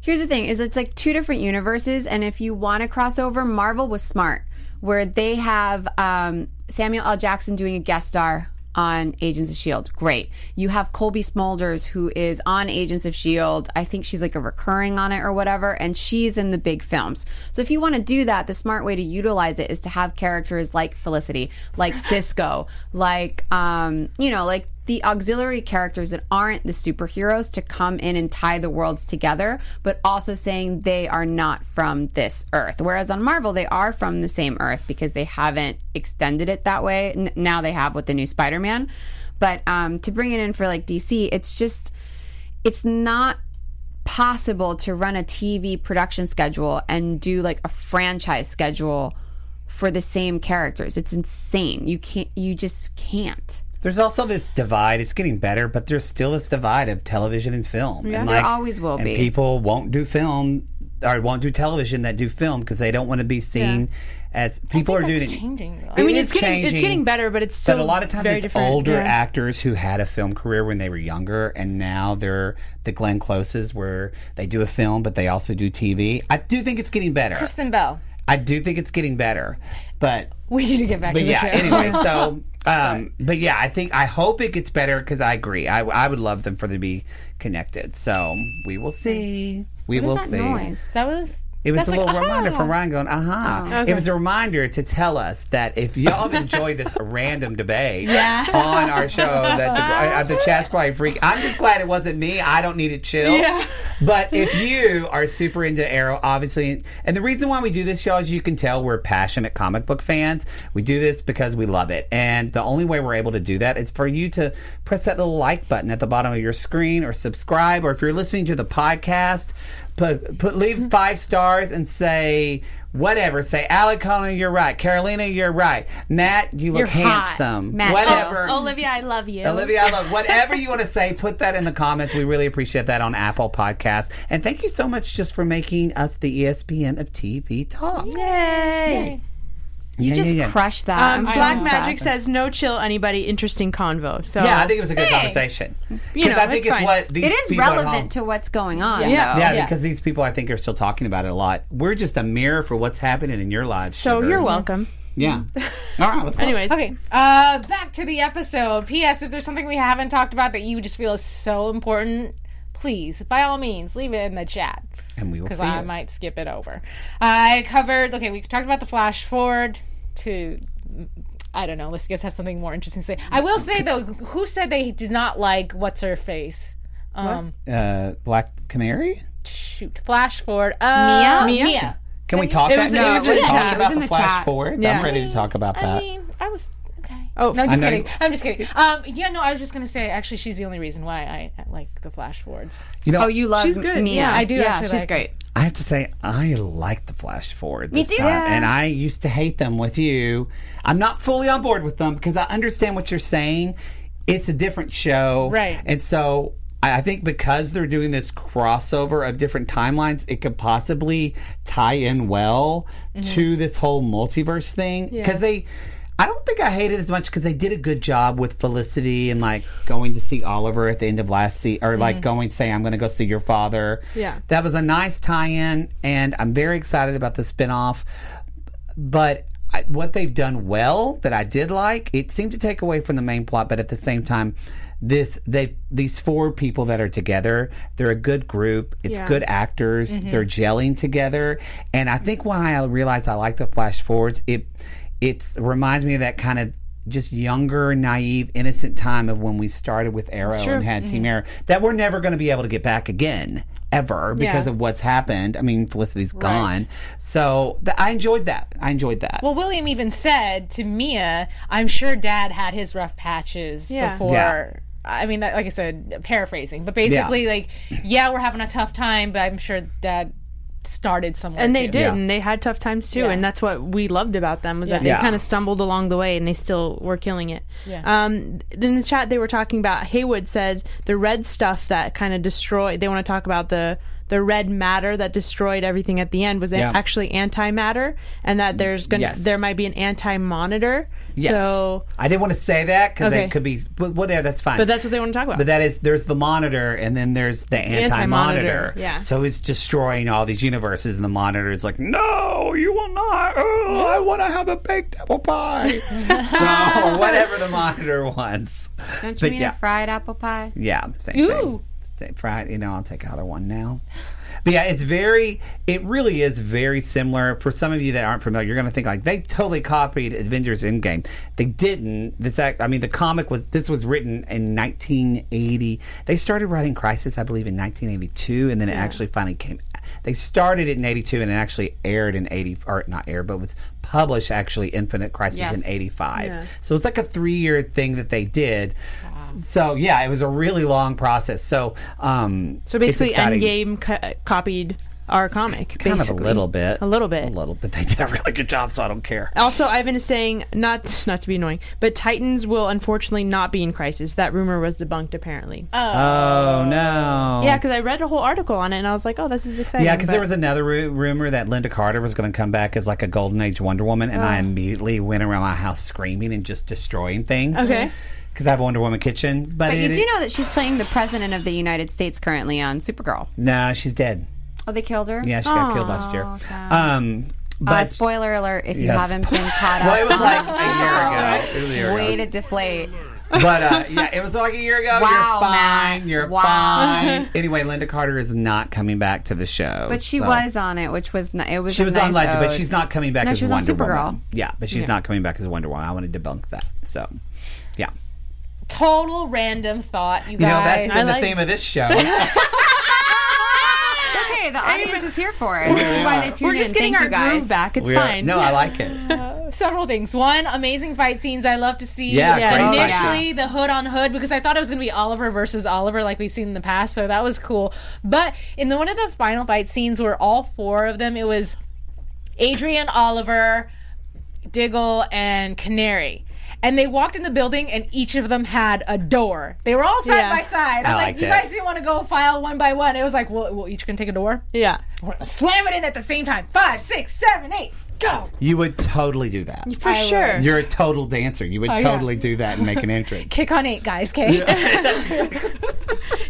D: here's the thing: is it's like two different universes, and if you want to cross over, Marvel was smart, where they have um, Samuel L. Jackson doing a guest star on Agents of Shield. Great. You have Cobie Smulders who is on Agents of Shield. I think she's like a recurring on it or whatever, and she's in the big films. So if you want to do that, the smart way to utilize it is to have characters like Felicity, like Cisco, like um, you know, like the auxiliary characters that aren't the superheroes to come in and tie the worlds together, but also saying they are not from this Earth. Whereas on Marvel, they are from the same Earth because they haven't extended it that way. N- now they have with the new Spider Man. But um, to bring it in for like DC, it's just, it's not possible to run a TV production schedule and do like a franchise schedule for the same characters. It's insane. You can't, you just can't.
E: There's also this divide. It's getting better, but there's still this divide of television and film. Yeah, and
D: There always will
E: and
D: be.
E: people won't do film or won't do television that do film because they don't want to be seen as people are doing.
B: changing. Though.
F: I mean,
E: It
F: it's getting it's getting better, but it's still
E: But a lot of times it's
F: different.
E: older
F: Yeah.
E: actors who had a film career when they were younger, and now they're the Glenn Closes, where they do a film, but they also do TV. I do think it's getting better.
B: Kristen Bell.
E: I do think it's getting better, but
B: We need to get back
E: but
B: to the
E: yeah. Anyway, so um, but yeah, I think I hope it gets better because I agree. I, I would love them for them to be connected. So we will see. We will
D: that
E: see.
D: noise?
B: that was.
E: It was
B: that's
E: a
B: like,
E: little reminder
B: ah.
E: from Ryan going, uh huh. It was a reminder to tell us that if y'all enjoy this random debate on our show, that the, uh, the chat's probably freak. I'm just glad it wasn't me. I don't need it chill.
F: Yeah.
E: But if you are super into Arrow, obviously, and the reason why we do this show, as you can tell, we're passionate comic book fans. We do this because we love it. And the only way we're able to do that is for you to press that little like button at the bottom of your screen or subscribe. Or if you're listening to the podcast, put put leave five stars and say whatever. Say Alikona, you're right. Carolina, you're right. Matt, you look
B: You're hot.
E: handsome.
D: Matt,
E: whatever.
F: Oh, Olivia, I love you.
E: Olivia, I love whatever you want to say. Put that in the comments. We really appreciate that on Apple Podcasts. And thank you so much just for making us the ESPN of TV talk.
F: Yay.
D: You
E: Yeah,
D: just
E: yeah, yeah.
D: crushed that.
F: Um,
D: I'm so
F: Black Magic
D: impressed.
F: says no chill anybody. Interesting convo. So
E: Yeah, I think it was a good
B: Thanks.
E: conversation.
F: You
E: Because
F: know,
E: I think
F: it's
E: it's, what these
D: It is
E: people at home-
D: relevant to what's going on.
F: Yeah.
D: though.
E: Yeah,
B: Yeah.
E: because these people I think are still talking about it a lot. We're just a mirror for what's happening in your lives.
F: so
E: sugars.
F: you're welcome.
E: Yeah. All right. Let's go.
F: Anyways,
B: Okay, uh, back to the episode. P.S. If there's something we haven't talked about that you just feel is so important, please, by all means, leave it in the chat
E: and we will
B: because I
E: it.
B: might skip it over. I covered. Okay, we talked about the flash forward to. I don't know. Let's just have something more interesting to say. I will say though, who said they did not like what's her face? Um,
E: Uh, Black Canary.
B: shoot, flash forward. Uh,
D: Mia?
B: Mia.
E: Can we talk?
F: It
E: that?
F: was-
E: Can
F: it
E: we
F: was in the
E: talk
F: chat.
E: About the
D: the
E: flash
D: chat.
E: forward?
F: Yeah.
E: I'm ready to talk about
B: I
E: that.
B: mean, I was okay.
F: Oh,
B: no, I'm just kidding.
E: you-
B: I'm just kidding. Um, yeah, no, I was just gonna say. Actually, she's the only reason why I, I like the flash forwards.
E: you know,
D: Oh, you love
F: She's good.
D: Mia.
F: Yeah,
B: I do
D: Yeah,
B: actually
D: she's
B: like
D: great.
E: I have to say, I like the flash forward this
D: too.
E: time,
D: Yeah.
E: and I used to hate them with you. I'm not fully on board with them because I understand what you're saying. It's a different show,
B: Right.
E: And so I I think because they're doing this crossover of different timelines, it could possibly tie in well to this whole multiverse thing because they. I don't think I hate it as much because they did a good job with Felicity and like going to see Oliver at the end of last season, or like mm-hmm. going say, "I'm going to go see your father."
F: Yeah.
E: that was a nice tie-in, and I'm very excited about the spinoff. But I, what they've done well that I did like, it seemed to take away from the main plot, but at the same time, this they these four people that are together, they're a good group. It's
F: Yeah.
E: good actors. Mm-hmm. They're gelling together, and I think when I realized I like the flash forwards, it it reminds me of that kind of just younger, naive, innocent time of when we started with Arrow and had Team mm-hmm. Arrow that we're never going to be able to get back again ever because
F: Yeah.
E: of what's happened. I mean, Felicity's gone, so th- I enjoyed that. I enjoyed that.
B: Well, William even said to Mia, "I'm sure Dad had his rough patches
F: Yeah.
B: before."
E: Yeah.
B: I mean, like I said, paraphrasing, but basically, like, yeah, we're having a tough time, but I'm sure Dad started somewhere.
F: and they
B: too.
F: did,
E: Yeah.
F: and they had tough times too,
B: Yeah.
F: and that's what we loved about them was that they
E: Yeah.
F: kind of stumbled along the way, and they still were killing it.
B: Yeah.
F: Um, in the chat, they were talking about Haywood said the red stuff that kind of destroyed. They want to talk about the the red matter that destroyed everything at the end was
E: Yeah.
F: actually antimatter, and that there's gonna
E: Yes.
F: there might be an anti monitor.
E: yes,
F: So,
E: I didn't want to say that because
F: Okay.
E: it could be, but whatever. That's fine.
F: but that's what they want to talk about.
E: But that is there's the monitor and then there's the anti-monitor.
F: Anti-monitor, yeah.
E: So it's destroying all these universes and the monitor is like, no, you will not. Oh, I want to have a baked apple pie. so or whatever the monitor wants.
D: Don't you
E: But
D: mean
E: yeah.
D: a fried apple pie?
E: Yeah, same
B: Ooh.
E: thing. Fried, you know, I'll take either one now. But yeah, it's very, it really is very similar. For some of you that aren't familiar, you're going to think like they totally copied Avengers Endgame. They didn't. This, act, I mean, the comic was this was written in 1980. They started writing Crisis, I believe, in 1982, and then it actually finally came. They started it in 82, and it actually aired in 80, or not aired, but was published actually Infinite Crisis
D: Yes.
E: in 85.
F: Yeah.
E: So it's like a three year thing that they did. So yeah, it was a really long process. So um,
F: so basically. Endgame co- copied our comic.
E: kind of a little bit,
F: A little bit.
E: a little bit. They did a really good job, so I don't care.
F: Also, Ivan is saying not not to be annoying, but Titans will unfortunately not be in crisis. That rumor was debunked apparently.
E: Oh, oh. no!
F: yeah, because I read a whole article on it and I was like, oh, this is exciting.
E: Yeah, because there was another ru- rumor that Lynda Carter was going to come back as like a Golden Age Wonder Woman, and I ah. immediately went around my house screaming and just destroying things.
F: Okay.
E: Because I have a Wonder Woman kitchen, but,
D: But you
E: it-
D: do know that she's playing the president of the United States currently on Supergirl.
E: no, she's dead.
D: Oh, they killed her.
E: Yeah, she got killed last year.
D: Oh, sad.
E: Um,
D: Uh,
E: but
D: spoiler alert: if you
E: Yes.
D: haven't been caught up,
E: well, it was like a year ago. It was a year
D: way
E: ago.
D: to deflate.
E: But uh, yeah, it was like a year ago.
D: Wow,
E: you're fine.
D: Matt.
E: You're
D: Wow.
E: fine. Anyway, Lynda Carter is not coming back to the show.
D: But she
E: so-
D: was on it, which was n- it was.
E: She
D: a
E: was
D: nice
E: on Legend, but
D: ode.
E: she's not coming back
D: No,
E: as
D: she was on
E: Wonder
D: Supergirl.
E: Woman. Yeah, but she's not coming back as Wonder Woman. I want to debunk that. So, yeah.
B: Total random thought, you
E: You
B: guys.
E: know, that's been the
F: like-
E: theme of this show.
D: Okay. The audience is here for it. This is why they tune
F: We're
D: in.
F: just getting
D: Thank
F: our
D: guys.
F: groove back. It's
E: We are-
F: fine.
E: No, I like it.
B: Uh, several things. One, amazing fight scenes. I love to see.
E: Yeah,
F: Yeah.
E: great fight
B: initially
E: scene.
B: the hood on hood because I thought it was going to be Oliver versus Oliver like we've seen in the past, so that was cool. But in the, one of the final fight scenes where all four of them, it was Adrian, Oliver, Diggle, and Canary. And they walked in the building, and each of them had a door. They were all side
F: Yeah.
B: by side.
E: I
B: I'm like, you
E: it.
B: guys didn't want to go file one by one. It was like, well, we're each gonna take a door.
F: Yeah.
B: We're gonna slam it in at the same time. Five, six, seven, eight, go.
E: You would totally do that.
F: For
B: I
F: sure.
E: You're a total dancer. You would
B: Oh, yeah.
E: totally do that and make an entrance.
B: Kick on eight, guys. Okay.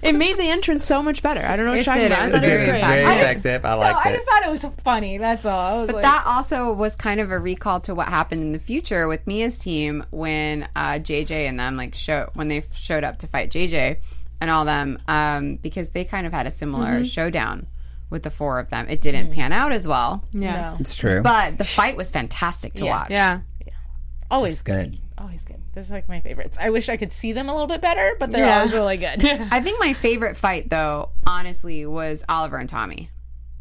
F: It made the entrance so much better. I don't know what
D: It
F: you're talking
D: did.
F: about. I
D: It was
F: it was
D: very
F: great.
E: Very
B: I just-
E: effective. I
B: No,
E: liked
B: I just thought it was funny. That's all. I was
D: But
B: like,
D: that also was kind of a recall to what happened in the future with Mia's team when uh, JJ and them like show when they showed up to fight JJ and all them um, because they kind of had a similar showdown with the four of them. It didn't hmm. pan out as well,
F: Yeah.
B: no.
E: It's true.
D: but the fight was fantastic to
B: Yeah.
D: watch.
F: Yeah. Yeah.
B: always
E: good.
B: Always good. Those are like my favorites. I wish I could see them a little bit better, but they're
F: Yeah.
B: always really good.
D: I think my favorite fight though, honestly, was Oliver and Tommy.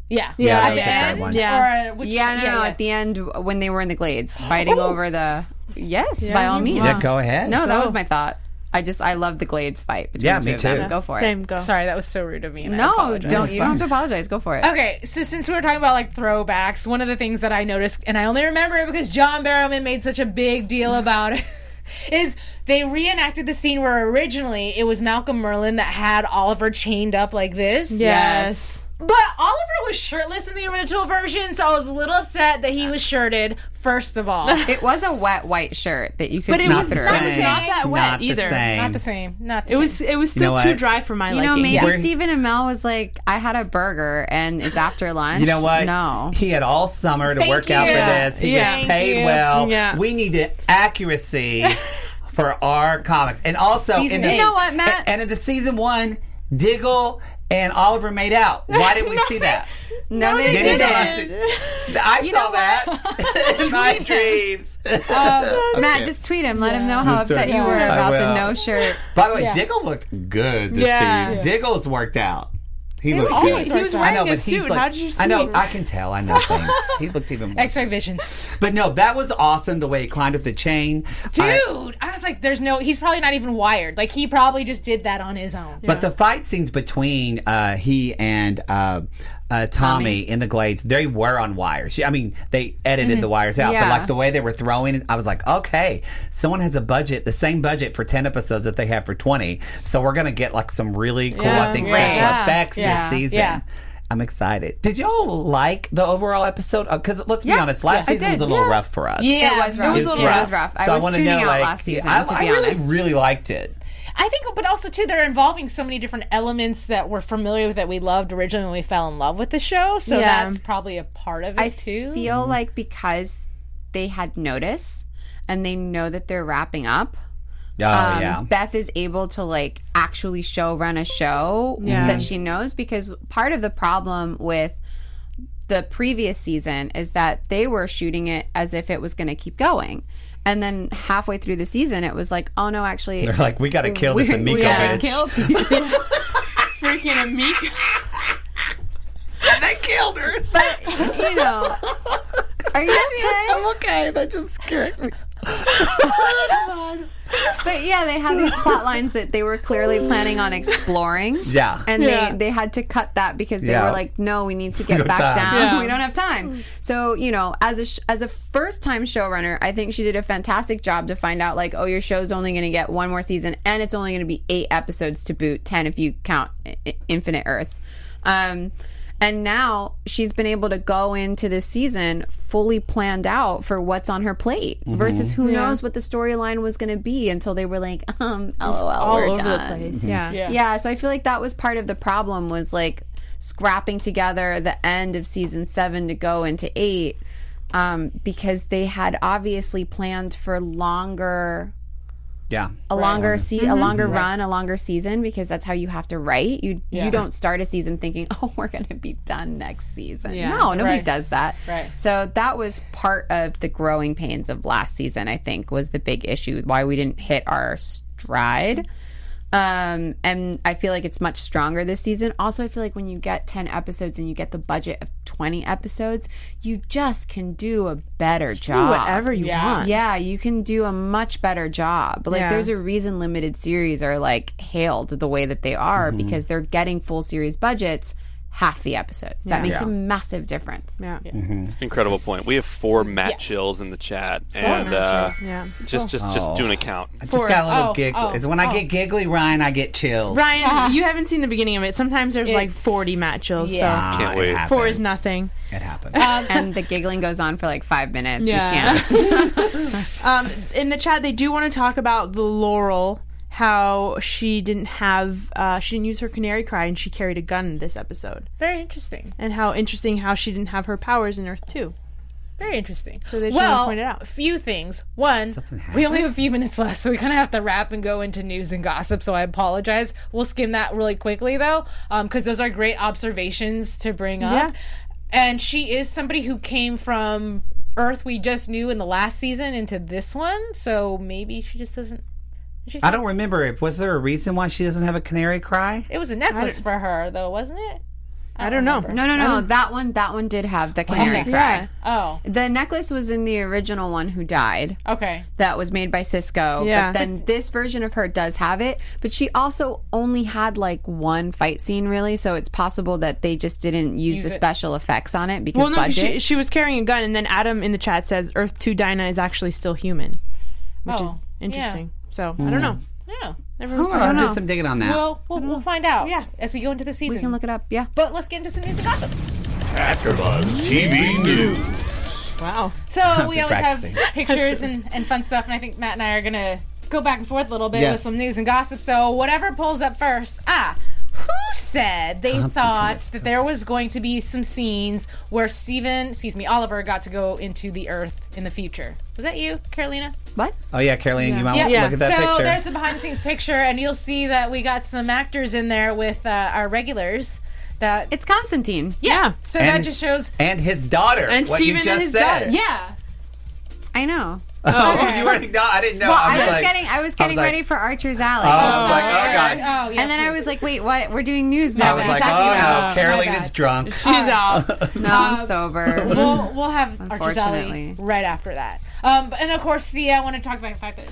B: yeah.
F: Yeah,
B: At the end.
F: Yeah.
B: Uh, which,
D: Yeah, no, no. At the end, when they were in the glades fighting
B: Oh.
D: over the yes, by all means.
E: Yeah, go ahead.
D: No, that was my thought. I just I love the glades fight. Between
E: Yeah,
D: the
E: me
D: two of them.
E: too.
D: Go for it.
F: Same. Go.
B: Sorry, that was so rude of me. And I
D: No, don't you don't have to apologize. Go for it.
B: Okay, so since we were talking about like throwbacks, one of the things that I noticed, and I only remember it because John Barrowman made such a big deal about it, is they reenacted the scene where originally it was Malcolm Merlyn that had Oliver chained up like this.
F: Yes.
B: But Oliver was shirtless in the original version, so I was a little upset that he was shirted, first of all.
D: It was a wet white shirt that you could
F: But it was
D: it
F: not,
D: around.
F: it was not that wet
E: Not the
F: either.
E: same.
B: Not the same. Not the
F: It was
B: same.
F: it was
E: You know
F: still too dry for my
D: You know, maybe
E: We're-
D: Stephen Amell was like, I had a burger and it's after lunch.
E: You know what?
D: No.
E: He had all summer to
B: Thank
E: work out for this. He
F: Yeah.
E: gets paid
B: you.
E: well.
F: Yeah.
E: We needed accuracy for our comics. And also
B: Season
E: in the.
D: You know what, Matt?
E: And in the season one, Diggle and Oliver made out. Why did we see that?
D: No, they
E: Didn't
D: didn't.
E: I, see- um, I saw that in my dreams.
D: Matt, just tweet him. Let him know how
E: That's
D: upset
E: right.
D: you were about the no shirt.
E: By the way,
B: Yeah.
E: Diggle looked good this
F: Yeah.
E: season. Diggle's worked out. He, looked
B: always
E: good.
F: He was
B: I
F: wearing
E: I know,
F: a
E: but he's
F: suit.
E: like,
F: How did you see?
E: I know, I can tell. I know things. He looked even more.
B: X-ray vision.
E: But no, that was awesome the way he climbed up the chain.
B: Dude, I, was like, there's no, he's probably not even wired. Like, he probably just did that on his own.
E: But the fight scenes between uh, he and uh, uh, Tommy, in the Glades, they were on wires. I mean, they edited the wires out, but like the way they were throwing it, I was like, okay, someone has a budget, the same budget for 10 episodes that they have for 20. So we're going to get like some really cool,
F: Yeah.
E: I think, special
F: Yeah.
E: effects
B: Yeah.
E: this season.
B: Yeah.
E: I'm excited. Did y'all like the overall episode? Because let's be
D: Yeah.
E: honest, last
D: Yeah,
E: season was a little
D: Yeah.
E: rough for us.
B: Yeah.
D: It was rough.
B: It was
D: It
B: a
D: was,
B: little rough.
D: rough. I
E: So
D: was
E: wanna
D: tuning
E: know,
D: out
E: like,
D: last season,
E: I,
D: to
E: I
D: be
E: really,
D: honest.
E: really liked it.
B: I think, but also too, they're involving so many different elements that we're familiar with that we loved originally when we fell in love with the show. So
F: Yeah.
B: that's probably a part of it
D: I
B: too.
D: feel like because they had notice and they know that they're wrapping up.
E: Oh,
D: um,
E: yeah.
D: Beth is able to like actually show run a show
F: Yeah.
D: that she knows because part of the problem with the previous season is that they were shooting it as if it was going to keep going. And then halfway through the season, it was like, oh no, actually,
E: They're like, we got to kill this
D: we,
E: Emiko
D: we gotta
E: bitch.
D: kill
F: freaking Emiko.
E: they killed her.
D: But you know. Are you okay?
E: I'm okay. That just scared me.
D: But yeah, they had these plot lines that they were clearly planning on exploring.
E: Yeah.
D: And
F: Yeah.
D: they, they had to cut that because they
E: Yeah.
D: were like, no, we need to get
E: No
D: back
E: time.
D: down.
F: Yeah.
D: We don't have time. So, you know, as a, sh- as a first time showrunner, I think she did a fantastic job to find out, like, oh, your show's only going to get one more season and it's only going to be eight episodes to boot, 10 if you count I- I- Infinite Earths. Um, and now she's been able to go into this season fully planned out for what's on her plate versus who knows what the storyline was going to be until they were like, um, lol,
F: All
D: we're
F: over
D: done.
F: the place. Yeah.
B: Yeah.
D: Yeah, so I feel like that was part of the problem was like scrapping together the end of season seven to go into eight um, because they had obviously planned for longer
E: Yeah.
D: a longer se- a longer run, a longer season because that's how you have to write. You
B: Yeah.
D: you don't start a season thinking, "Oh, we're going to be done next season."
F: Yeah.
D: no, nobody
B: Right.
D: does that.
B: Right.
D: So that was part of the growing pains of last season, I think, was the big issue why we didn't hit our stride. Um, and I feel like it's much stronger this season. Also, I feel like when you get 10 episodes and you get the budget of 20 episodes, you just can do a better job.
F: whatever you
B: Yeah.
F: want.
D: Yeah, you can do a much better job. Like,
F: Yeah.
D: there's a reason limited series are like hailed the way that they are mm-hmm. because they're getting full series budgets half the episodes. That makes
E: Yeah.
D: a massive difference.
F: Yeah.
G: Incredible point. We have four Matt
B: Yes.
G: chills in the chat, and uh,
F: Yeah.
G: just just just
E: Oh.
G: do an account.
E: I just got a little
B: Oh,
E: giggle.
B: oh,
E: It's when I
B: oh.
E: get giggly, Ryan, I get chills.
F: Ryan, you haven't seen the beginning of it. Sometimes there's like
B: It's-
F: 40 Matt chills.
B: Yeah.
E: Ah,
G: Can't wait.
F: So four is nothing.
E: It happens.
D: and the giggling goes on for like five minutes.
F: Yeah.
D: We can't.
F: Um, in the chat, they do want to talk about the Laurel, how she didn't have, uh, she didn't use her canary cry and she carried a gun in this episode.
B: Very interesting.
F: And how interesting how she didn't have her powers in Earth 2.
B: Very interesting.
F: So they just wanna
B: well,
F: point it out.
B: a few things. One, we only have a few minutes left, so we kind of have to wrap and go into news and gossip. So I apologize. We'll skim that really quickly though, because those are great observations to bring up.
F: Yeah.
B: And she is somebody who came from Earth we just knew in the last season into this one, so maybe she just doesn't. She's
E: I don't remember if was there a reason why she doesn't have a canary cry?
B: It was a necklace for her, though, wasn't it?
F: I don't know.
D: No, no, no. That one, that one did have the canary cry.
B: Oh,
D: The necklace was in the original one who died.
B: okay.
D: That was made by Cisco.
F: Yeah.
D: But then this version of her does have it. But she also only had like one fight scene, really. So it's possible that they just didn't use,
B: Use
D: the
B: it.
D: special effects on it because
F: Well, no, 'cause
D: budget.
F: she, she was carrying a gun, and then Adam in the chat says Earth 2 Dinah is actually still human, which
B: Oh,
F: is interesting. So, I don't know.
B: Yeah.
F: Everyone's
E: I'll
D: know.
E: do some digging on that.
B: Well, we'll, we'll find out. Yeah. As we go into the season.
D: we can look it up. Yeah.
B: But let's get into some news and gossip.
H: AfterBuzz TV News.
F: Wow.
B: So we always
E: practicing.
B: have pictures and, and fun stuff, and I think Matt and I are gonna go back and forth a little bit
E: Yes.
B: with some news and gossip. So whatever pulls up first. Ah, who said they thought that there was going to be some scenes where Stephen, excuse me, Oliver got to go into the Earth in the future? Was that you, Carolina?
D: What?
E: oh yeah, Caroline, you might
B: Yeah.
E: want to look at that
B: so
E: picture.
B: there's a behind the scenes picture, and you'll see that we got some actors in there with uh, our regulars. That
D: It's Constantine.
B: yeah. So that
E: And-
B: just shows.
E: and his daughter.
F: And
E: what
F: Steven
E: you
F: and
E: just
F: his
E: said.
F: daughter.
B: Yeah.
D: I know.
E: Oh, you already know. I didn't know.
D: Well,
E: I
D: I
E: was
D: was
E: like,
D: getting, I was getting
E: like-
D: ready for Archer's Alley.
E: Oh, I was like, oh god.
B: Oh, yeah.
D: and then I was like, wait, what? We're doing news now.
E: I was
D: What are you
E: like,
D: talking
E: oh
D: about?
E: no, Caroline is drunk.
F: She's out.
D: No, I'm sober.
B: we'll we'll have Archer's Alley right after that. Um, and of course, Thea, I want to talk about the fact that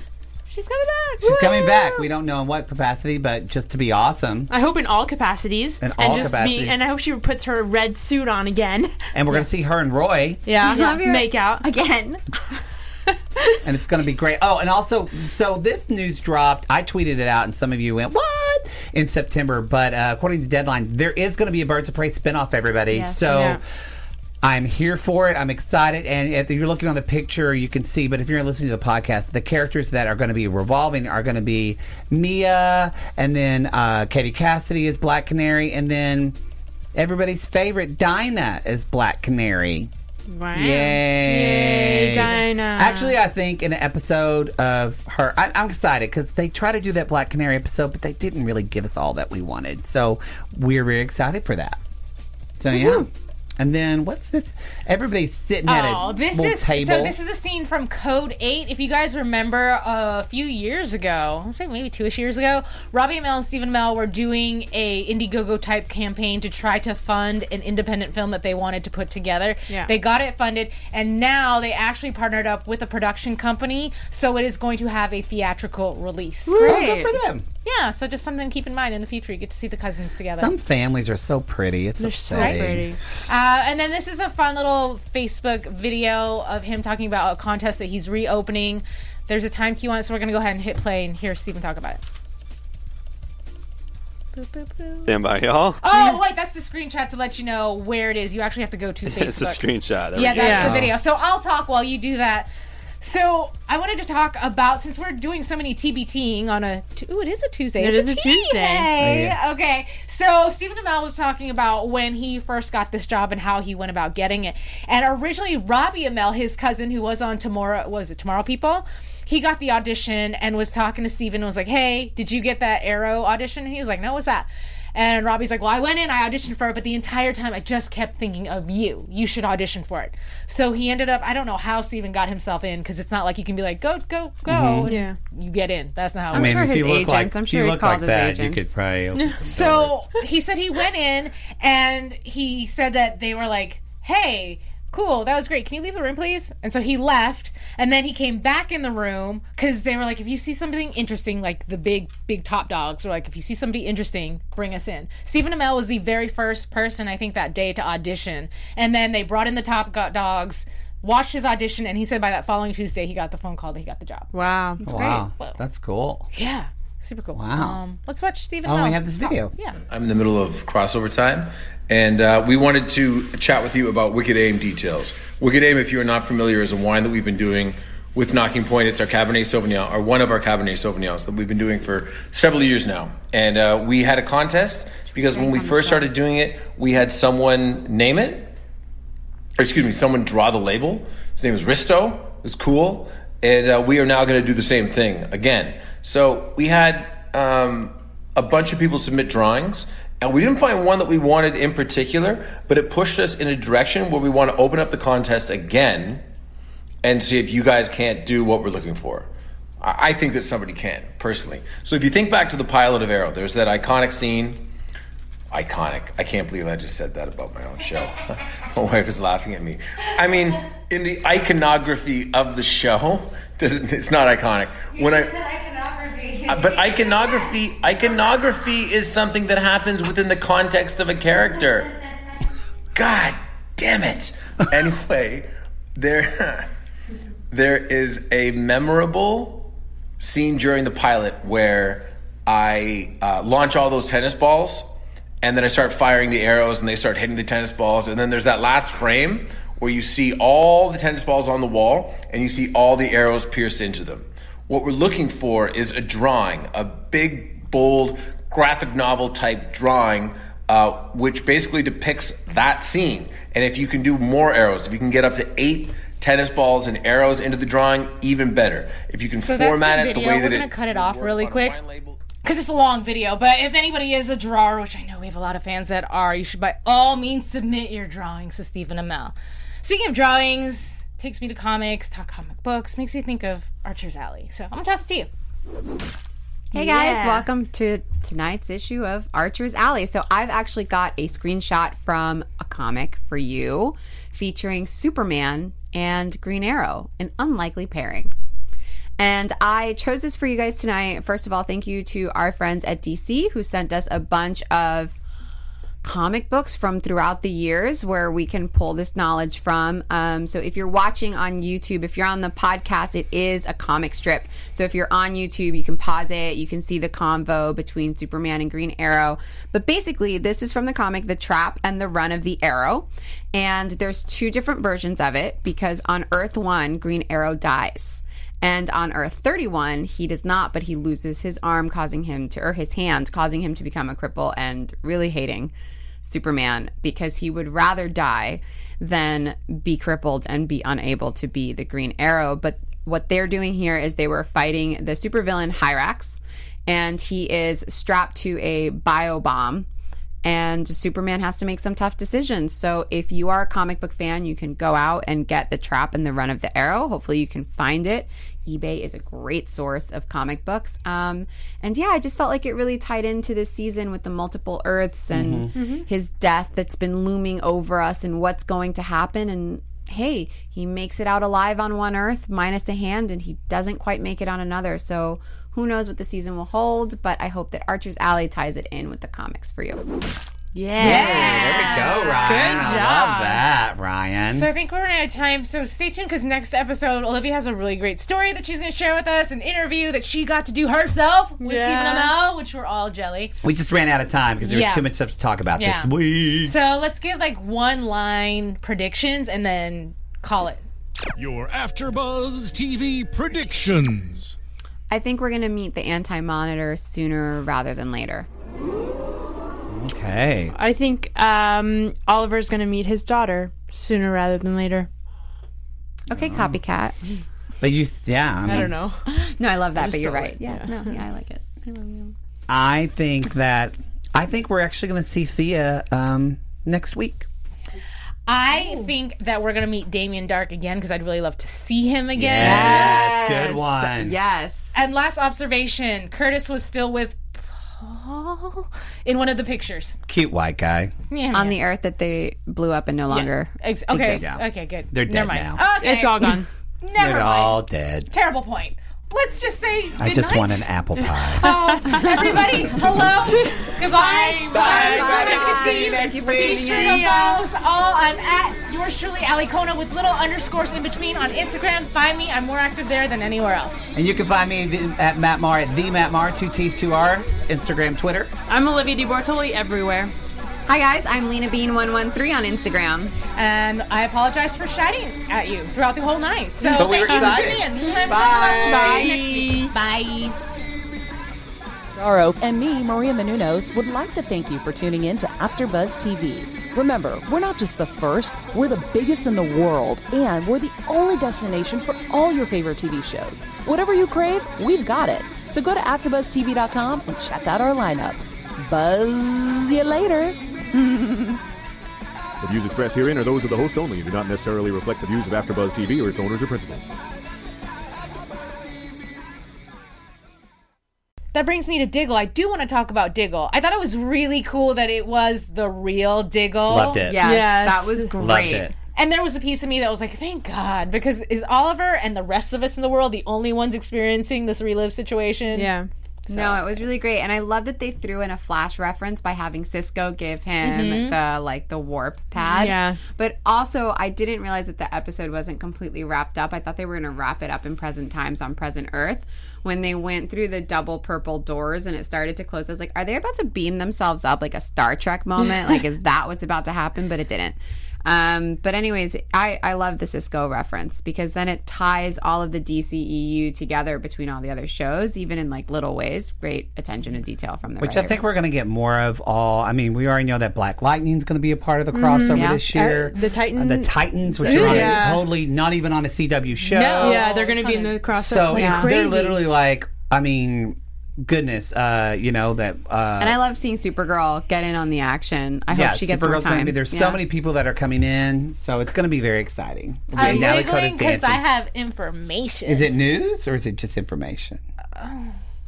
B: she's coming back.
E: She's coming back. We don't know in what capacity, but just to be awesome.
F: I hope in all capacities.
E: In
F: and
E: all
F: just
E: capacities.
F: Be, and I hope she puts her red suit on again.
E: And we're going to see her and Roy,
F: Yeah.
D: Love your-
F: Make out.
D: Again.
E: and it's going to be great. Oh, and also, so this news dropped. I tweeted it out, and some of you went, what? In September. But uh, according to Deadline, there is going to be a Birds of Prey spinoff, everybody.
D: Yes.
E: So.
F: Yeah.
E: I'm here for it. I'm excited. And if you're looking on the picture, you can see. But if you're listening to the podcast, the characters that are going to be revolving are going to be Mia, and then uh, Katie Cassidy is Black Canary, and then everybody's favorite Dinah is Black Canary.
F: Wow.
E: Yay!
F: Yay, Dinah.
E: Actually, I think in an episode of her, I, I'm excited because they try to do that Black Canary episode, but they didn't really give us all that we wanted. So we're very excited for that. So yeah. Mm-hmm. And then what's this? Everybody's sitting at
B: Oh,
E: a
B: this
E: little
B: is
E: table.
B: so. This is a scene from Code Eight. If you guys remember, a few years ago, I'll say maybe two-ish years ago, Robbie Amell and Stephen Amell were doing a Indiegogo type campaign to try to fund an independent film that they wanted to put together.
F: Yeah.
B: They got it funded, and now they actually partnered up with a production company, so it is going to have a theatrical release.
E: Oh, good for them.
B: Yeah, so just something to keep in mind in the future. You get to see the cousins together.
E: Some families are so pretty. It's
F: They're so pretty.
B: Uh, and then this is a fun little Facebook video of him talking about a contest that he's reopening. There's a time cue on it, so we're going to go ahead and hit play and hear Stephen talk about it.
G: Stand by, y'all.
B: Oh, wait, that's the screenshot to let you know where it is. You actually have to go to Facebook.
G: It's a screenshot. There
B: Yeah,
G: we go.
B: that's the video. So I'll talk while you do that. So I wanted to talk about since we're doing so many TBTing on a t- ooh, it is a Tuesday.
F: It
B: It's
F: is a Tuesday.
B: Tuesday. Okay, so Stephen Amell was talking about when he first got this job and how he went about getting it. And originally, Robbie Amell, his cousin who was on Tomorrow, was it Tomorrow People? He got the audition and was talking to Stephen was like, "Hey, did you get that Arrow audition?" And he was like, "No, what's that?" And Robbie's like, Well, I went in, I auditioned for it, but the entire time I just kept thinking of you. You should audition for it. So he ended up, I don't know how Stephen got himself in because it's not like you can be like, Go, go, go. Mm-hmm. and
F: Yeah.
B: You get in. That's not how it
E: I
B: works.
E: mean,
D: sure
E: if
D: his
E: you look
D: agents-
E: like
D: I'm sure he
E: look
D: called
E: like
D: his
E: that,
D: agents.
E: you could probably. open
B: So he said he went in and he said that they were like, "Hey, cool, that was great. Can you leave the room, please?" And so he left, and then he came back in the room because they were like, "If you see something interesting, like the big, big top dogs, or like if you see somebody interesting, bring us in." Stephen Amell was the very first person I think that day to audition, and then they brought in the top dogs. Watched his audition, and he said by that following Tuesday he got the phone call that he got the job.
F: Wow.
E: Wow,
B: Well-
E: that's cool.
B: Yeah, super cool.
E: Wow.
B: Um, let's watch Stephen.
E: Oh,
B: Amell
E: we have this video.
B: Yeah.
I: I'm in the middle of crossover time, and uh, we wanted to chat with you about Wicked Aim details. Wicked Aim, if you are not familiar, is a wine that we've been doing with Nocking Point. It's our Cabernet Sauvignon, or one of our Cabernet Sauvignons that we've been doing for several years now. And uh, we had a contest because when we first started doing it, we had someone name it, or excuse me, someone draw the label. His name was Risto. It was cool. And uh, we are now going to do the same thing again. So we had um, a bunch of people submit drawings, and we didn't find one that we wanted in particular, but it pushed us in a direction where we want to open up the contest again and see if you guys can't do what we're looking for. I I think that somebody can, personally. So if you think back to the pilot of Arrow, there's that iconic scene iconic. I can't believe I just said that about my own show. my wife is laughing at me. I mean, in the iconography of the show, doesn't it's not iconic. When I Uh, but iconography iconography is something that happens within the context of a character. God damn it. Anyway, there there is a memorable scene during the pilot where I uh, launch all those tennis balls and then I start firing the arrows and they start hitting the tennis balls. And then there's that last frame where you see all the tennis balls on the wall and you see all the arrows pierced into them. What we're looking for is a drawing, a big, bold, graphic novel type drawing, uh, which basically depicts that scene. And if you can do more arrows, if you can get up to eight tennis balls and arrows into the drawing, even better. If you can
B: So that's
I: format
B: the
I: it the
B: video.
I: way
B: We're
I: that
B: gonna cut it off really
I: on a
B: quick.
I: Wine label-
B: because it's a long video. But if anybody is a drawer, which I know we have a lot of fans that are, you should by all means submit your drawings to Stephen Amell. Speaking of drawings, takes me to comics, talk comic books, makes me think of Archer's Alley. So I'm gonna toss it to you.
D: Hey guys,
F: Yeah.
D: welcome to tonight's issue of Archer's Alley. So I've actually got a screenshot from a comic for you featuring Superman and Green Arrow, an unlikely pairing. And I chose this for you guys tonight. First of all, thank you to our friends at DC who sent us a bunch of comic books from throughout the years where we can pull this knowledge from. Um, so if you're watching on YouTube, if you're on the podcast, it is a comic strip. So if you're on YouTube, you can pause it. You can see the convo between Superman and Green Arrow. But basically, this is from the comic The Trap and the Run of the Arrow. And there's two different versions of it because on Earth 1, Green Arrow dies. And on Earth 31, he does not, but he loses his arm, causing him to, or his hand, causing him to become a cripple and really hating Superman because he would rather die than be crippled and be unable to be the Green Arrow. But what they're doing here is they were fighting the supervillain Hyrax, and he is strapped to a bio bomb and Superman has to make some tough decisions. So if you are a comic book fan, you can go out and get the trap and the run of the arrow. Hopefully you can find it. eBay is a great source of comic books. Um, and yeah, I just felt like it really tied into this season with the multiple Earths and his death that's been looming over us and what's going to happen. And hey, he makes it out alive on one Earth minus a hand, and he doesn't quite make it on another. So who knows what the season will hold? But I hope that Archer's Alley ties it in with the comics for you.
F: Yeah.
E: There we go, Ryan.
F: Good
E: I love that, Ryan.
B: So I think we're running out of time. So stay tuned because next episode, Olivia has a really great story that she's going to share with us, an interview that she got to do herself with
F: Yeah.
B: Stephen Amell, which we're all jelly.
E: we just ran out of time because there was
B: Yeah.
E: too much stuff to talk about
B: Yeah.
E: this week.
B: So let's give like one line predictions and then call it.
H: Your AfterBuzz TV predictions.
D: I think we're going to meet the anti monitor sooner rather than later.
E: Okay.
F: I think um, Oliver's going to meet his daughter sooner rather than later.
D: Okay, copycat.
E: But you, yeah. I,
F: I don't know.
D: No, I love that, but you're
F: don't
D: right.
F: like-
D: Yeah,
F: yeah.
D: no, yeah, I like it. I love you.
E: I think that I think we're actually going to see Thea um, next week.
B: I think that we're going to meet Damien Darhk again because I'd really love to see him again.
E: Yes, good one.
D: Yes.
B: And last observation Curtis was still with Paul in one of the pictures.
E: Cute white guy.
B: Yeah,
D: on the earth that they blew up and no longer
B: Ex- okay,
D: exists.
B: okay, good.
E: They're
B: Never
E: dead
B: mind.
E: now.
B: Oh, okay.
F: It's all gone.
B: Never
E: They're
B: mind.
E: all dead.
B: Terrible point. Let's just say.
E: I just
B: night.
E: want an apple pie.
B: Oh, everybody, hello, goodbye,
E: Bye,
B: Good to
E: everybody.
B: see you.
E: Next
B: Be
E: week.
B: sure to follow us all. I'm at yours truly, Ali Kona, with little underscores in between on Instagram. Find me. I'm more active there than anywhere else.
E: and you can find me at Matt Marr at the Matt Marr, two T's, two R, Instagram, Twitter.
F: I'm Olivia deBertoli everywhere.
D: Hi guys, I'm Lena Bean one one three on Instagram.
B: And I apologize for shouting at you throughout the whole night. So
E: But we were
B: thank you for
E: excited.
B: tuning in.
E: Bye.
B: Next week. Bye.
C: Daro and me, Maria Menounos, would like to thank you for tuning in to AfterBuzz TV. Remember, we're not just the first, we're the biggest in the world, and we're the only destination for all your favorite TV shows. Whatever you crave, we've got it. So go to AfterBuzzTV.com and check out our lineup. Buzz you later.
J: The views expressed herein are those of the hosts only and do not necessarily reflect the views of AfterBuzz TV or its owners or principals.
B: That brings me to Diggle. I do want to talk about Diggle. I thought it was really cool that it was the real Diggle.
E: Loved it.
D: Yes,
F: Yes.
D: that was great.
E: Loved it.
B: And there was a piece of me that was like, thank God, because is Oliver and the rest of us in the world the only ones experiencing this relive situation?
F: Yeah.
D: No, it was really great, and I love that they threw in a flash reference by having Cisco give him mm-hmm. the like the warp pad.
F: Yeah.
D: but also I didn't realize that the episode wasn't completely wrapped up. I thought they were going to wrap it up in present times on present Earth. When they went through the double purple doors and it started to close, I was like, "Are they about to beam themselves up like a Star Trek moment? like, is that what's about to happen?" But it didn't. Um, but anyways, I, I love the Cisco reference because then it ties all of the DCEU together between all the other shows, even in like little ways. Great attention to detail from the
E: Which I think we're going to get more of all. I mean, we already know that Black Lightning's going to be a part of the crossover
D: Yeah.
E: this year.
F: Uh, the Titan-
E: the Titans, which are on
F: Yeah.
E: a, totally not even on a CW show.
B: No.
F: yeah, they're going to be in the crossover.
E: So
F: Like,
E: it's- they're literally like, I mean, goodness, uh, you know that. Uh,
D: And I love seeing Supergirl get in on the action. I
E: yeah,
D: hope she gets more
E: Supergirl's
D: time.
E: Gonna be, there's
D: Yeah.
E: so many people that are coming in, so it's going to be very exciting.
B: I'm
E: Natalie
B: because. I have information.
E: Is it news or is it just information?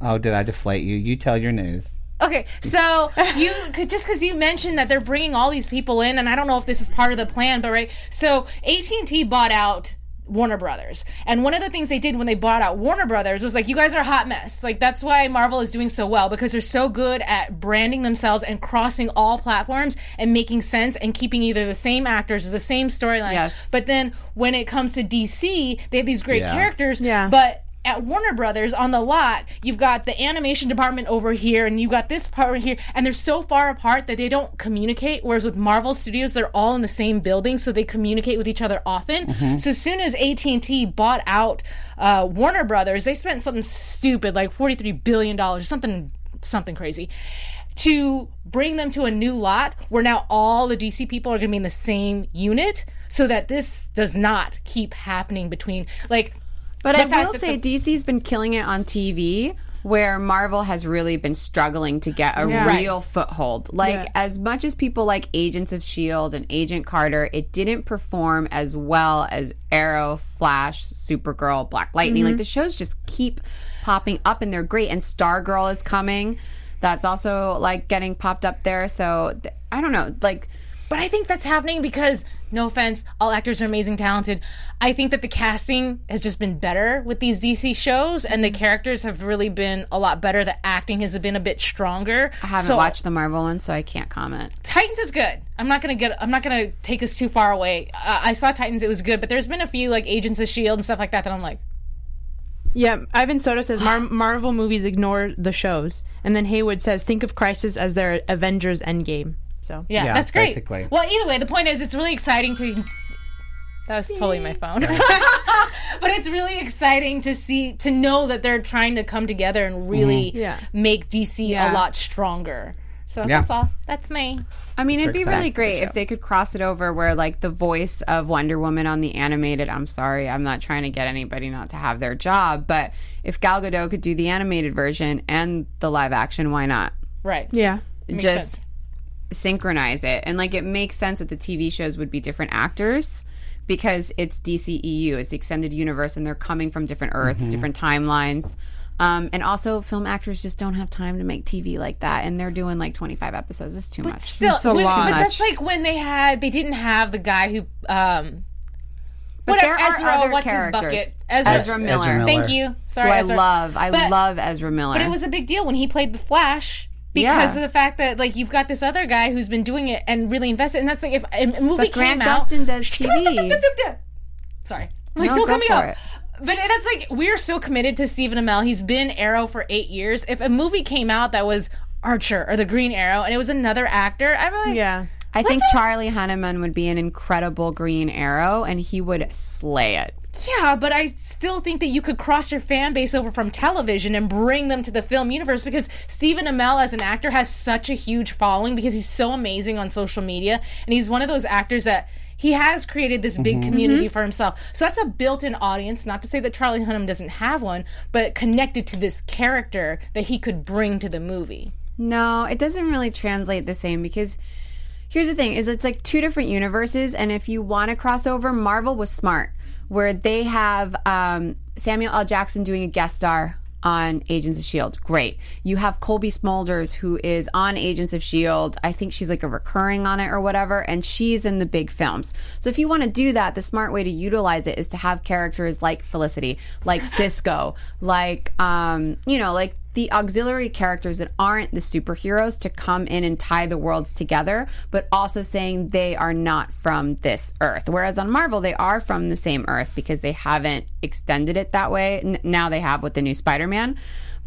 E: Oh, did I deflate you? You tell your news.
B: Okay, so you could just because you mentioned that they're bringing all these people in, and I don't know if this is part of the plan, but right. So AT and T bought out Warner Brothers, and one of the things they did when they bought out Warner Brothers was like, you guys are a hot mess. Like that's why Marvel is doing so well because they're so good at branding themselves and crossing all platforms and making sense and keeping either the same actors or the same storyline.
D: Yes.
B: But then when it comes to DC, they have these great
E: Yeah.
B: characters.
F: Yeah.
B: But at Warner Brothers on the lot, you've got the animation department over here, and you got this part right here, and they're so far apart that they don't communicate. Whereas with Marvel Studios, they're all in the same building, so they communicate with each other often. So as soon as AT and T bought out uh, Warner Brothers, they spent something stupid like forty three billion dollars, something something crazy. To bring them to a new lot where now all the DC people are going to be in the same unit, so that this does not keep happening between like
D: But
B: the
D: I will say
B: the-
D: DC's been killing it on TV where Marvel has really been struggling to get a
F: Yeah.
D: real foothold. Like
F: Yeah.
D: as much as people like Agents of Shield and Agent Carter, it didn't perform as well as Arrow, Flash, Supergirl, Black Lightning.
B: Mm-hmm.
D: Like the shows just keep popping up and they're great and Stargirl is coming. That's also like getting popped up there. So th- I don't know, like
B: But I think that's happening because, no offense, all actors are amazing, talented. I think that the casting has just been better with these DC shows, and the characters have really been a lot better. The acting has been a bit stronger.
D: I haven't
B: So,
D: watched the Marvel one, so I can't comment.
B: Titans is good. I'm not gonna get. I'm not gonna take us too far away. Uh, I saw Titans; it was good, but there's been a few like Agents of Shield and stuff like that that I'm like,
F: Yeah, Ivan Soto says Mar- Marvel movies ignore the shows, and then Haywood says think of Crisis as their Avengers Endgame. So
B: yeah,
E: Yeah,
B: that's great.
E: basically.
B: Well, either way, the point is, it's really exciting to. That was totally my phone. but it's really exciting to see to know that they're trying to come together and really mm-hmm.
F: Yeah.
B: make DC
D: Yeah.
B: a lot stronger. So
E: Yeah.
B: that's all. That's me.
D: I mean, it'd be really
E: for the
D: great if they could cross it over where, like, the voice of Wonder Woman on the animated. I'm sorry, I'm not trying to get anybody not to have their job, but if Gal Gadot could do the animated version and the live action, why not?
B: Right.
F: yeah,
B: Makes
D: Just
B: sense.
D: Synchronize it. And, like, it makes sense that the TV shows would be different actors because it's DCEU, it's the extended universe, and they're coming from different Earths, different timelines. Um, and also, film actors just don't have time to make TV like that, and they're doing like 25 episodes. It's too much.
B: Still,
F: It's a
B: which-
F: lot.
B: but that's like when they had they didn't have the guy who um
D: But
B: whatever
D: there are
B: Ezra
D: other
B: what's
D: characters.
B: his bucket Ezra,
D: Ezra Miller.
E: Miller.
B: Thank you. Sorry,
D: Who I
B: Ezra.
D: love. I
B: But-
D: love Ezra Miller.
B: But it was a big deal when he played the Flash because
D: Yeah.
B: of the fact that like you've got this other guy who's been doing it and really invested, and that's like if a movie
D: But Grant
B: came out.
D: Gustin does TV.
B: Sorry, like
D: No,
B: don't cut me off. But that's like we're so committed to Stephen Amell. He's been Arrow for eight years. If a movie came out that was Archer or the Green Arrow and it was another actor, I'm like,
F: Yeah.
D: I think Charlie Hunnam would be an incredible Green Arrow, and he would slay it.
B: Yeah, but I still think that you could cross your fan base over from television and bring them to the film universe because Stephen Amell as an actor has such a huge following because he's so amazing on social media and he's one of those actors that he has created this big mm-hmm. community mm-hmm. for himself. So that's a built-in audience, not to say that Charlie Hunnam doesn't have one, but connected to this character that he could bring to the movie.
D: No, it doesn't really translate the same because here's the thing is it's like two different universes and if you want to cross over marvel was smart where they have um, samuel l. Jackson doing a guest star on agents of shield great. You have Cobie Smulders who is on agents of shield i think she's like a recurring on it or whatever and she's in the big films. So if you want to do that the smart way to utilize it is to have characters like felicity like cisco like um, you know like the auxiliary characters that aren't the superheroes to come in and tie the worlds together, but also saying they are not from this Earth. Whereas on Marvel, they are from the same Earth because they haven't extended it that way. N- now they have with the new Spider Man.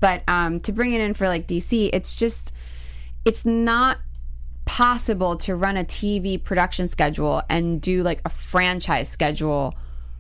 D: But um, to bring it in for like DC, it's just, it's not possible to run a TV production schedule and do like a franchise schedule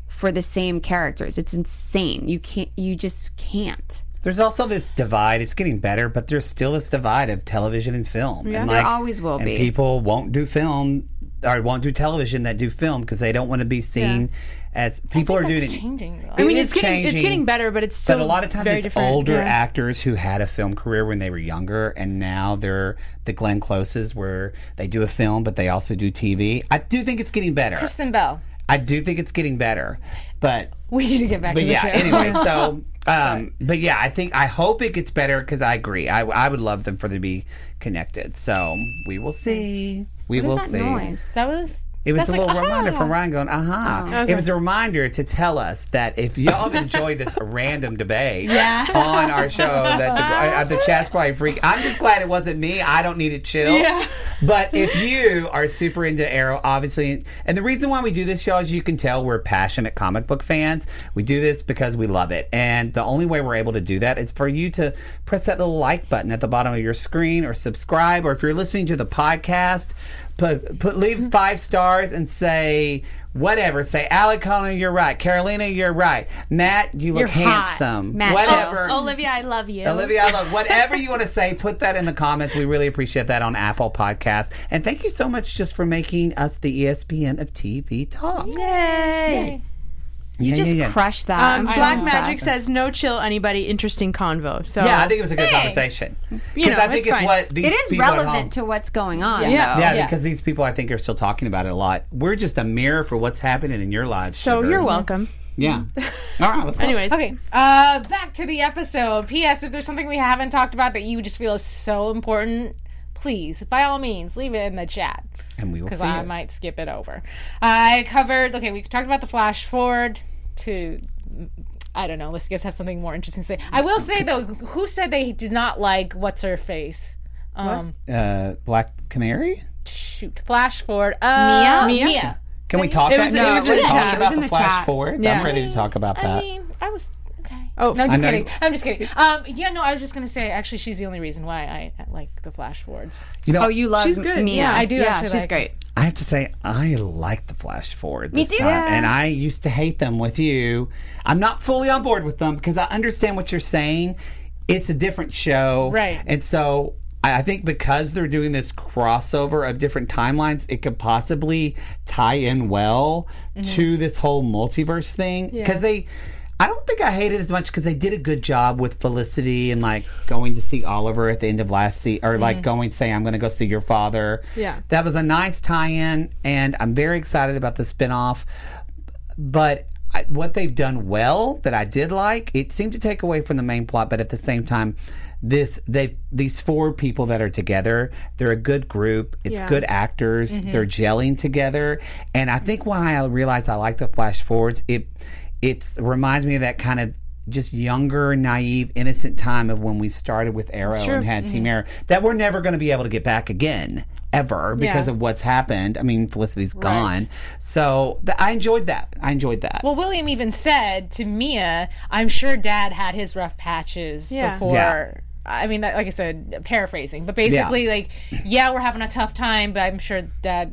D: for the same characters. It's insane. You can't, you just can't.
E: There's also this divide. It's getting better, but there's still this divide of television and film. Yeah, and
D: There always will
E: and
D: be.
E: people won't do film or won't do television that do film because they don't want to be seen as people are doing.
B: changing though.
F: I mean,
E: It
F: it's getting it's getting better, but it's still
E: But a lot of times it's
F: different.
E: older
F: Yeah.
E: actors who had a film career when they were younger, and now they're the Glenn Closes, where they do a film, but they also do TV. I do think it's getting better.
B: Kristen Bell.
E: I do think it's getting better, but
B: We need to get back
E: but
B: to the
E: yeah. Anyway, so um, but yeah, I think I hope it gets better because I agree. I I would love them for them to be connected. So we will see. We
D: What
E: will see.
D: noise?
B: that was
E: It was
B: That's
E: a
B: like,
E: little reminder
B: ah.
E: from Ryan going, aha. It was a reminder to tell us that if y'all enjoyed this random debate on our show, that the, uh, the chat's probably freak. I'm just glad it wasn't me. I don't need it chill.
B: Yeah.
E: But if you are super into Arrow, obviously, and the reason why we do this show, as you can tell, we're passionate comic book fans. We do this because we love it. And the only way we're able to do that is for you to press that little like button at the bottom of your screen or subscribe. Or if you're listening to the podcast, put, put leave mm-hmm. five stars and say whatever. Say, Alikona, you're right. Carolina, you're right. Matt, you look
B: You're hot.
E: handsome.
D: Matt, oh,
E: whatever.
F: Oh, Olivia, I love you.
E: Olivia, I love whatever you want to say. Put that in the comments. We really appreciate that on Apple Podcasts. And thank you so much just for making us the ESPN of TV talk.
F: Yay!
D: You
E: Yeah,
D: just
E: yeah, yeah.
D: crushed that.
F: Um,
D: I'm so
F: Black Magic says no chill anybody. Interesting convo. So
E: Yeah, I think it was a good
B: Thanks.
E: conversation. Because I think
F: it's
E: it's what these
D: it is
E: people
D: relevant to what's going on.
B: Yeah.
E: Yeah,
B: Yeah.
E: because these people I think are still talking about it a lot. We're just a mirror for what's happening in your lives.
F: so
E: sugars.
F: you're welcome.
E: Yeah. All right. Let's go.
B: Okay, uh, back to the episode. P.S. If there's something we haven't talked about that you just feel is so important, please, by all means, leave it in the chat
E: and we will
B: because I
E: it.
B: might skip it over. I covered. Okay, we talked about the flash forward to. I don't know. Let's just have something more interesting to say. I will say though, who said they did not like what's her face? Um,
E: Uh, Black Canary.
B: shoot, flash forward. Uh,
D: Mia?
B: Mia.
E: Can we talk?
F: It
E: about,
F: was-
E: no,
F: it was
E: let's
F: the
E: talk about the
D: the
E: flash
D: chat.
E: forward.
F: Yeah.
E: I'm ready to talk about
B: I
E: that.
B: mean, I was okay.
F: Oh,
B: no, I'm just kidding.
E: you-
B: I'm just kidding. Um, yeah, no, I was just gonna say. Actually, she's the only reason why I like the flash forwards.
E: you know,
D: Oh, you love
F: She's good.
D: Mia.
F: Yeah,
B: I do
D: Yeah,
B: actually
D: she's
B: like
D: great.
E: I have to say, I like the flash forward this
D: too.
E: time,
D: Yeah.
E: and I used to hate them with you. I'm not fully on board with them because I understand what you're saying. It's a different show,
B: Right.
E: And so I I think because they're doing this crossover of different timelines, it could possibly tie in well to this whole multiverse thing because they. I don't think I hate it as much because they did a good job with Felicity and like going to see Oliver at the end of last season, or like going saying, "I'm going to go see your father."
F: Yeah.
E: that was a nice tie-in, and I'm very excited about the spinoff. But I, what they've done well that I did like, it seemed to take away from the main plot, but at the same time, this they these four people that are together, they're a good group. It's
F: Yeah.
E: good actors.
B: Mm-hmm.
E: They're gelling together, and I think why I realized I like the flash forwards. It it reminds me of that kind of just younger, naive, innocent time of when we started with Arrow
F: Sure.
E: and had
B: Mm-hmm.
E: Team Arrow that we're never going to be able to get back again ever because
F: Yeah.
E: of what's happened. I mean, Felicity's gone, so th- I enjoyed that. I enjoyed that.
B: Well, William even said to Mia, "I'm sure Dad had his rough patches
F: Yeah.
B: before."
E: Yeah.
B: I mean, like I said, paraphrasing, but basically, like, yeah, we're having a tough time, but I'm sure Dad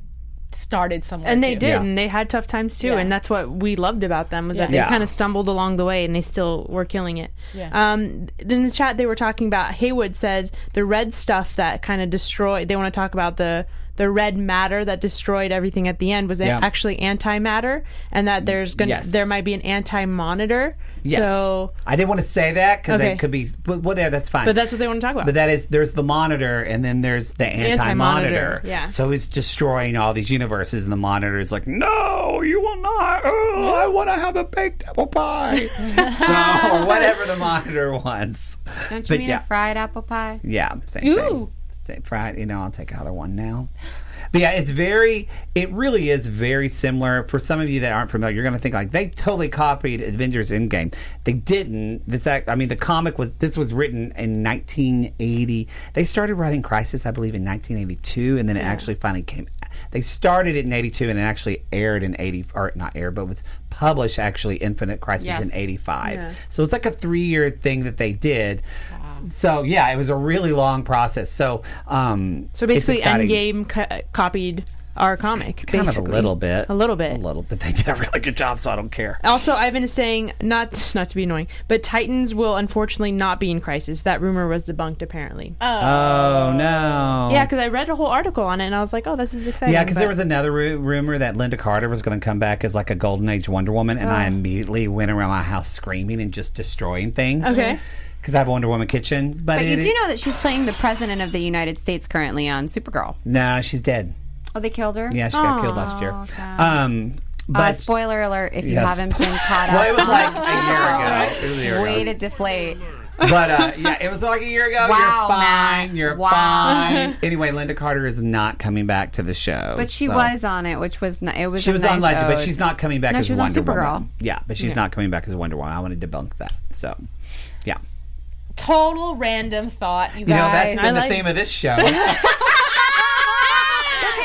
B: started somewhere.
F: and they
B: too.
F: did,
E: Yeah.
F: and they had tough times too,
B: Yeah.
F: and that's what we loved about them was that they
E: Yeah.
F: kind of stumbled along the way, and they still were killing it.
B: Yeah.
F: Um, in the chat, they were talking about Haywood said the red stuff that kind of destroyed. They want to talk about the the red matter that destroyed everything at the end was
E: Yeah.
F: actually antimatter, and that there's gonna
E: Yes.
F: there might be an anti monitor.
E: yes,
F: So,
E: I didn't want to say that because
F: Okay.
E: it could be, but whatever. That's fine.
F: but that's what they want to talk about.
E: But that is there's the monitor and then there's the anti-monitor.
F: anti-monitor, yeah.
E: So it's destroying all these universes and the monitor is like, no, you will not. Oh, I want to have a baked apple pie. so or whatever the monitor wants.
D: Don't you
E: But
D: mean
E: yeah.
D: a fried apple pie?
E: Yeah, same
B: Ooh.
E: thing. Fried, you know, I'll take another one now. But yeah, it's very, it really is very similar. For some of you that aren't familiar, you're going to think like they totally copied Avengers Endgame. They didn't. This act, I mean, the comic was, this was written in 1980. They started writing Crisis, I believe, in 1982, and then it actually finally came. They started it in 82 and it actually aired in 80, or not aired, but was published actually Infinite Crisis
D: Yes.
E: in 85. So it's like a three year thing that they did. So yeah, it was a really long process. So um,
F: so basically. Endgame co- copied our comic.
E: kind of a little bit,
F: A little bit.
E: a little bit. They did a really good job, so I don't care.
F: Also, Ivan is saying not not to be annoying, but Titans will unfortunately not be in crisis. That rumor was debunked apparently.
E: Oh, oh no!
F: yeah, because I read a whole article on it and I was like, oh, this is exciting.
E: Yeah, because there was another ru- rumor that Lynda Carter was going to come back as like a Golden Age Wonder Woman, and I immediately went around my house screaming and just destroying things.
F: Okay.
E: Because I have a Wonder Woman kitchen, but,
D: But you
E: it-
D: do know that she's playing the president of the United States currently on Supergirl.
E: Nah, she's dead.
D: Oh, they killed her.
E: Yeah, she got killed last year.
D: Sad.
E: Um,
D: Uh,
E: but
D: spoiler alert! If you
E: Yes.
D: haven't been caught up,
E: well, it was like a year ago. It was a year
D: Way
E: ago.
D: to deflate.
E: But uh, yeah, it was like a year ago.
D: Wow,
E: you're fine.
D: Matt.
E: You're
D: Wow.
E: fine. Anyway, Lynda Carter is not coming back to the show.
D: But she
E: so-
D: was on it, which was n- it was.
E: She
D: a
E: was
D: nice
E: on Legend, but
D: ode.
E: she's not coming back
D: No,
E: as
D: she was on
E: Wonder
D: Supergirl.
E: Woman. Yeah, but she's not coming back as Wonder Woman. I want to debunk that. So, yeah.
B: Total random thought, you
E: You know,
B: guys.
E: that's been the theme of this show.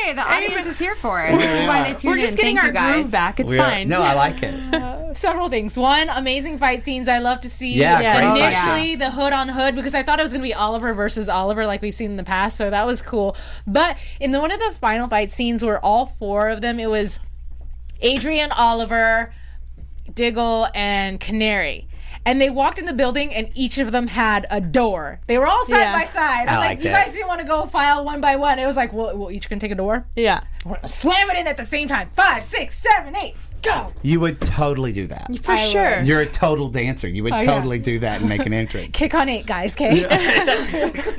D: Okay. The audience is here for it. This is why they tune
F: We're just
D: in.
F: getting
D: Thank
F: our
D: guys.
F: groove back. It's
E: We are-
F: fine.
E: no, I like it.
B: several things. One, amazing fight scenes. I love to see.
E: Yeah,
F: Yeah.
E: great fight
B: Initially, the hood on hood because I thought it was going to be Oliver versus Oliver, like we've seen in the past. So that was cool. But in the, one of the final fight scenes, where all four of them, it was Adrian, Oliver, Diggle, and Canary. And they walked in the building, and each of them had a door. They were all side
F: Yeah.
B: by side. I'm
E: I
B: like, you
E: it.
B: guys didn't want to go file one by one. It was like, well, we're each gonna take a door.
F: Yeah.
B: We're gonna slam it in at the same time. Five, six, seven, eight, go.
E: You would totally do that.
F: For
B: I
F: sure.
E: You're a total dancer. You would
B: yeah.
E: totally do that and make an entrance.
B: Kick on eight, guys. Okay.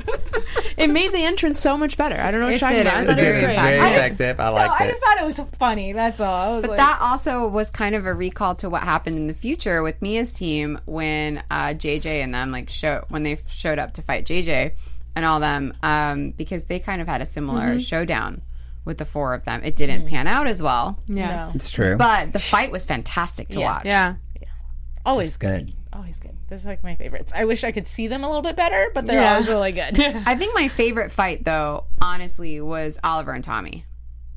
F: It made the entrance so much better. I don't know what
D: It
F: you're talking
D: did.
F: about.
D: It
F: I
D: was
F: thought
D: very
F: great.
E: Very
D: I just-
B: No,
E: liked
B: I just thought it was funny. That's all.
D: But
B: like,
D: that also was kind of a recall to what happened in the future with Mia's team when uh, JJ and them like show when they showed up to fight JJ and all them um, because they kind of had a similar showdown with the four of them. It didn't hmm. pan out as well,
F: Yeah.
B: no.
E: It's true.
D: but the fight was fantastic to
B: Yeah.
D: watch.
F: Yeah.
B: always
E: good.
B: Always good. Those are like my favorites. I wish I could see them a little bit better, but they're
F: Yeah.
B: always really good.
D: I think my favorite fight though, honestly, was Oliver and Tommy.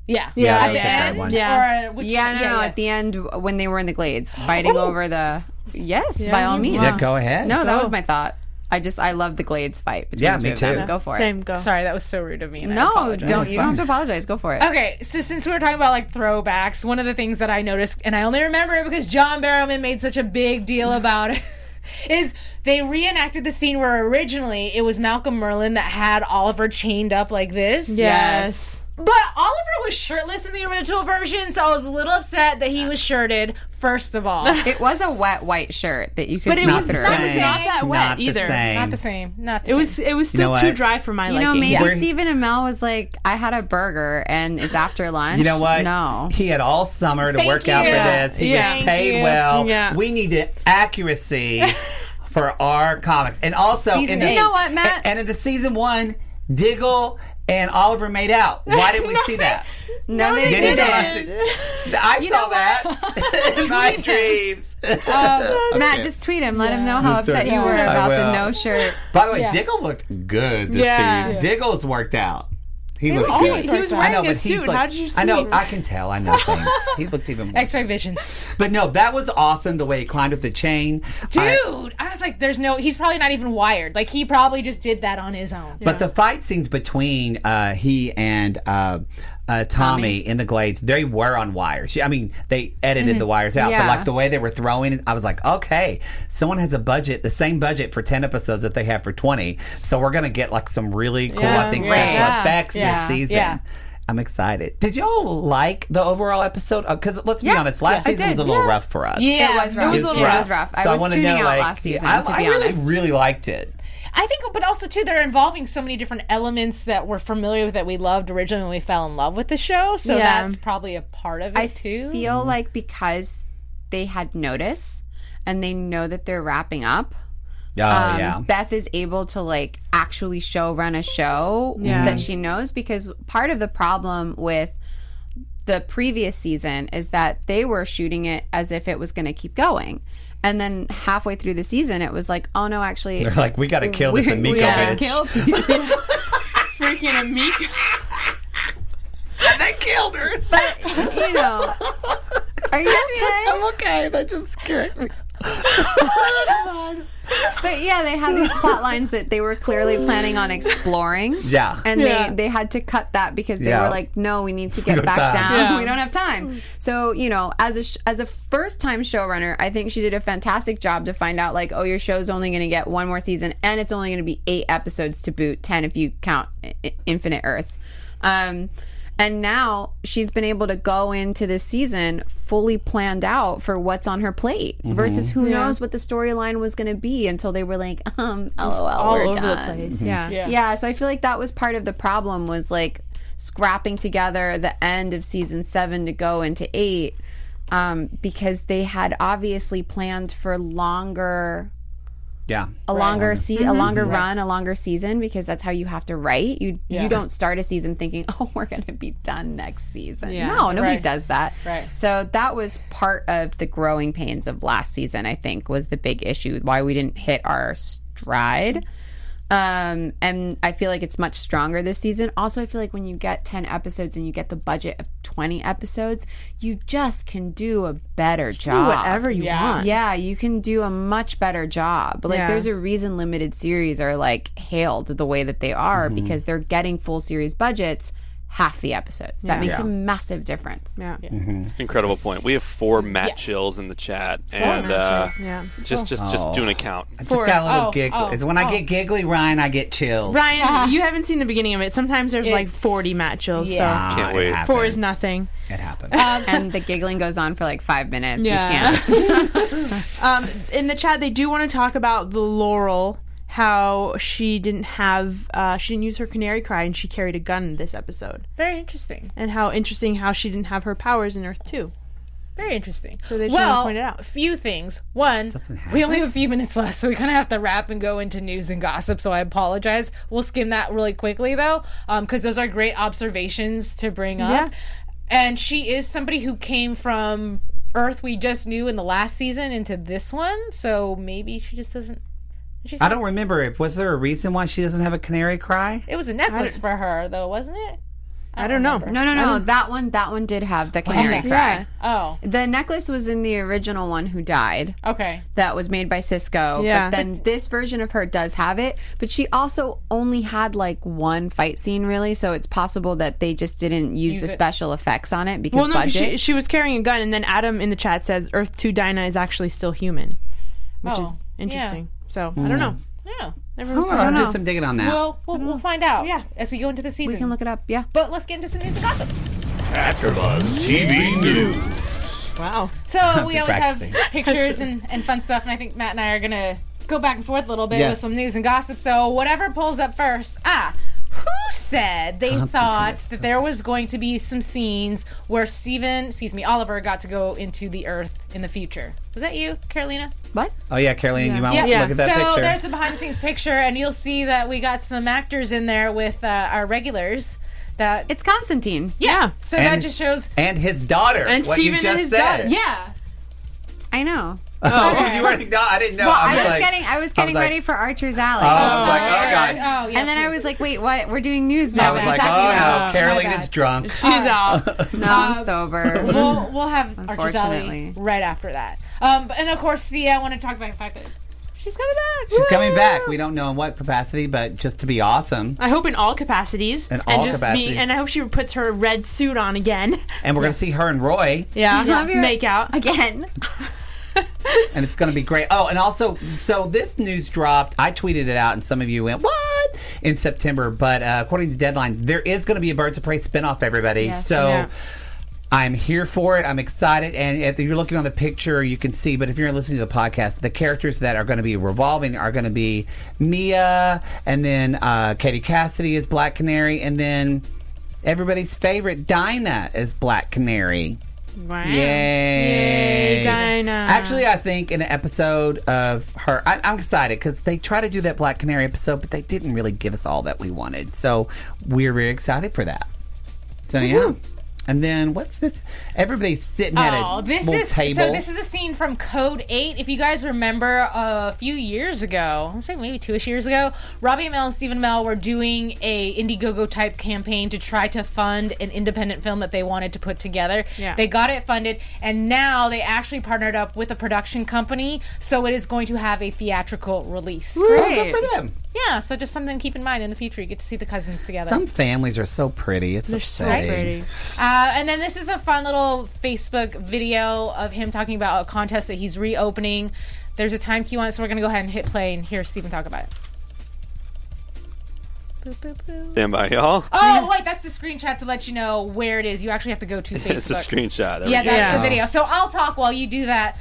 B: yeah.
F: Yeah,
B: At
E: that
B: the
E: was a great
B: end,
E: one.
F: Yeah.
B: Or uh, which,
D: Yeah, no, no. At the end, when they were in the glades fighting over the yes, by all means.
E: Yeah, go ahead.
D: No, that was my thought. I just I love the glades fight. Between
E: Yeah,
D: the
E: me
D: two of them.
E: too.
D: Go for
F: Same
D: it.
F: go.
B: Sorry, that was so rude of me. and I
D: No,
B: apologize.
D: don't. You don't have to apologize. Go for it.
B: Okay, so since we were talking about like throwbacks, one of the things that I noticed, and I only remember it because John Barrowman made such a big deal about it, is they reenacted the scene where originally it was Malcolm Merlyn that had Oliver chained up like this.
F: Yes.
B: But Oliver was shirtless in the original version, so I was a little upset that he was shirted. First of all,
D: It was a wet white shirt that you could
F: But it was not, it was
E: Same.
F: not that wet
E: Not the
F: either.
E: same.
B: not the same. Not the
F: It
B: same.
F: was it was
E: You know
F: still too dry for my
D: You know, maybe
E: We're-
D: Stephen Amell was like, I had a burger and it's after lunch.
E: You know what?
D: No.
E: He had all summer to
B: Thank
E: work out for this. He
F: Yeah.
E: gets
F: Thank
E: paid
B: you.
E: well.
F: Yeah.
E: We needed accuracy for our comics. And also
B: Season
E: in the.
D: You know what, Matt?
E: And, and in the season one, Diggle and Oliver made out. Why didn't we see that?
D: No, they
E: Didn't
D: didn't.
E: you? I saw that in my dreams.
D: Uh, Matt, just tweet him. Let him know how upset you were about the no shirt.
E: By the way,
B: Yeah.
E: Diggle looked good this
F: Yeah.
E: season. Diggle's worked out. He looked
F: always
E: good.
F: He was
E: I
F: wearing
E: know,
F: a
E: but he's
F: suit.
E: like,
F: How did you see
E: I know.
F: see?
E: I can tell. I know things. he looked even more.
B: X-ray vision.
E: But no, that was awesome. The way he climbed up the chain,
B: Dude, I, was like, there's no, he's probably not even wired. Like, he probably just did that on his own.
E: But the fight scenes between uh, he and uh, uh, Tommy, in the Glades, they were on wires. I mean, they edited the wires out, but like the way they were throwing it, I was like, okay, someone has a budget, the same budget for 10 episodes that they have for 20. So we're going to get like some really cool, I think,
F: great.
E: special
F: Yeah,
E: effects
B: yeah,
E: this season.
B: yeah.
E: I'm excited. Did y'all like the overall episode? Because let's be
D: Yeah,
E: honest, last
D: I
E: season was a little
D: yeah.
E: rough for us.
B: Yeah,
D: It was rough.
F: It was a little
D: It
F: rough.
D: was rough.
E: So
D: I was
E: wanna
D: tuning
E: know,
D: out
E: like,
D: last season,
E: I,
D: to
E: I really,
D: honest.
E: really liked it.
B: I think, but also too, they're involving so many different elements that we're familiar with that we loved originally when we fell in love with the show. So
F: Yeah.
B: that's probably a part of it
D: I
B: too.
D: feel like because they had notice and they know that they're wrapping up.
E: Oh,
D: um,
E: yeah.
D: Beth is able to like actually show run a show
F: Yeah.
D: that she knows because part of the problem with the previous season is that they were shooting it as if it was going to keep going. And then halfway through the season, it was like, oh no, actually,
E: They're like, we got to kill this
D: we,
E: Emiko
D: we gotta
E: bitch.
D: kill
F: freaking Emiko.
E: they killed her.
D: But you know, are you okay?
E: I'm okay. That just scared me.
D: But yeah, they had these plot lines that they were clearly planning on exploring.
E: Yeah.
D: And
F: Yeah.
D: they, they had to cut that because they
E: Yeah.
D: were like, no, we need to get
E: No
D: back
E: time.
D: down.
F: Yeah.
D: We don't have time. So, you know, as a, sh- as a first time showrunner, I think she did a fantastic job to find out, like, oh, your show's only going to get one more season and it's only going to be eight episodes to boot, 10 if you count I- I- Infinite Earths. Um, and now she's been able to go into this season fully planned out for what's on her plate
E: Mm-hmm.
D: versus who knows what the storyline was going to be until they were like, um, lol,
F: all
D: we're
F: over
D: done.
F: the place. Yeah.
B: Yeah.
D: Yeah, so I feel like that was part of the problem was like scrapping together the end of season seven to go into eight um, because they had obviously planned for longer
E: Yeah.
D: a longer se- a longer run, a longer season because that's how you have to write. You
B: Yeah.
D: you don't start a season thinking, "Oh, we're going to be done next season."
F: Yeah.
D: no, nobody
B: Right.
D: does that.
B: Right.
D: So that was part of the growing pains of last season, I think, was the big issue why we didn't hit our stride. Um, and I feel like it's much stronger this season. Also, I feel like when you get 10 episodes and you get the budget of 20 episodes, you just can do a better
F: Do
D: job.
F: whatever you
B: Yeah.
F: want.
D: Yeah, you can do a much better job. Like
F: Yeah.
D: there's a reason limited series are like hailed the way that they are mm-hmm. because they're getting full series budgets half the episodes. That makes
E: Yeah.
D: a massive difference.
F: Yeah.
G: Incredible point. We have four Matt chills in the chat, and uh,
F: Yeah.
G: just just just
E: Oh.
G: do an account.
E: I just got a little
B: oh,
E: giggly.
B: oh,
E: It's when I
B: oh.
E: get giggly, Ryan, I get chills.
F: Ryan, you haven't seen the beginning of it. Sometimes there's like 40 Matt chills.
B: Yeah.
E: Ah,
G: Can't wait.
F: So four is nothing.
E: It happens.
D: and the giggling goes on for like five minutes.
F: Yeah.
D: We can't.
F: Um, in the chat, they do want to talk about the Laurel, how she didn't have, uh, she didn't use her canary cry and she carried a gun in this episode.
B: Very interesting.
F: And how interesting how she didn't have her powers in Earth 2.
B: Very interesting.
F: So they just wanna
B: well,
F: point it out.
B: a few things. One, we only have a few minutes left, so we kind of have to wrap and go into news and gossip. So I apologize. We'll skim that really quickly though, because those are great observations to bring up.
F: Yeah.
B: And she is somebody who came from Earth we just knew in the last season into this one, so maybe she just doesn't. She's
E: I don't remember if was there a reason why she doesn't have a canary cry?
B: It was a necklace for her, though, wasn't it?
F: I don't know.
D: no, no, no. Oh. That one, that one did have the canary cry.
F: Yeah.
B: Oh,
D: The necklace was in the original one who died.
B: okay.
D: that was made by Cisco.
F: Yeah.
D: But then this version of her does have it. But she also only had like one fight scene, really. So it's possible that they just didn't use,
B: Use
D: the
B: it.
D: special effects on it because
F: Well, no, 'cause
D: budget.
F: she, she was carrying a gun, and then Adam in the chat says Earth 2 Dinah is actually still human, which
B: Oh,
F: is interesting. So,
E: Hmm.
F: I don't know.
B: Yeah.
F: Everyone's
E: I'll
K: don't
E: do some digging on that.
B: We'll, we'll, we'll find out. Yeah, as we go into the season.
K: We can look it up. Yeah.
B: But let's get into some news and gossip.
H: AfterBuzz TV News.
F: Wow.
B: So we
E: Been
B: always have pictures and, and fun stuff, and I think Matt and I are gonna go back and forth a little bit
E: Yes.
B: with some news and gossip. So whatever pulls up first. Ah, who said they thought that there was going to be some scenes where Stephen, excuse me, Oliver got to go into the Earth in the future? Was that you, Carolina?
K: What?
E: Oh yeah, Caroline, you might
B: Yeah.
E: want to look at that
B: so
E: picture.
B: there's a behind the scenes picture, and you'll see that we got some actors in there with uh, our regulars. That
K: It's Constantine.
B: yeah. So that just shows.
E: and his daughter.
F: And
E: what
F: Steven
E: you
F: and his
E: said.
F: daughter.
B: Yeah.
K: I know.
E: Oh, you weren't. No, I didn't know.
K: Well,
E: I
K: I
E: was
K: was
E: like,
K: getting I was getting
E: like-
K: ready for Archer's Alley.
E: Oh, I was like, oh
B: Oh, yeah.
K: and then I was like, wait, what? We're doing news now.
E: I was
K: What are
E: like, oh
K: talking
E: no,
K: about?
E: Caroline is drunk.
F: She's out.
K: No, I'm sober.
B: we'll we'll have Archer's Alley right after that. Um, and of course, Thea, I want to talk about the fact that she's coming back.
E: She's coming back. We don't know in what capacity, but just to be awesome.
F: I hope in all capacities.
E: In all
F: and just
E: capacities.
F: Me, and I hope she puts her red suit on again.
E: And we're going to see her and Roy,
F: Yeah.
K: Love your-
F: Make out.
K: again.
E: and it's going to be great. Oh, and also, so this news dropped. I tweeted it out, and some of you went, what? In September. But uh, according to Deadline, there is going to be a Birds of Prey spinoff, everybody.
K: Yes.
E: So.
F: Yeah.
E: I'm here for it. I'm excited. And if you're looking on the picture, you can see. But if you're listening to the podcast, the characters that are going to be revolving are going to be Mia, and then uh, Katie Cassidy is Black Canary, and then everybody's favorite Dinah is Black Canary.
F: Wow.
E: Yay!
F: Yay, Dinah.
E: Actually, I think in an episode of her, I, I'm excited because they try to do that Black Canary episode, but they didn't really give us all that we wanted. So we're very excited for that. So yeah. Mm-hmm. And then what's this? Everybody's sitting at
B: Oh,
E: a
B: this
E: little
B: is
E: table.
B: so. This is a scene from Code Eight. If you guys remember, a few years ago, I'll say maybe two-ish years ago, Robbie Amell and Stephen Amell were doing a Indiegogo type campaign to try to fund an independent film that they wanted to put together.
F: Yeah.
B: They got it funded, and now they actually partnered up with a production company, so it is going to have a theatrical release.
E: Oh, good for them.
B: Yeah, so just something to keep in mind in the future. You get to see the cousins together.
E: Some families are so pretty. It's
F: They're so pretty.
B: Uh, and then this is a fun little Facebook video of him talking about a contest that he's reopening. There's a time cue on it, so we're going to go ahead and hit play and hear Stephen talk about it.
G: Stand by, y'all.
B: Oh, wait, that's the screenshot to let you know where it is. You actually have to go to Facebook.
G: It's a screenshot. There
B: Yeah,
G: we go.
B: that's the video. So I'll talk while you do that.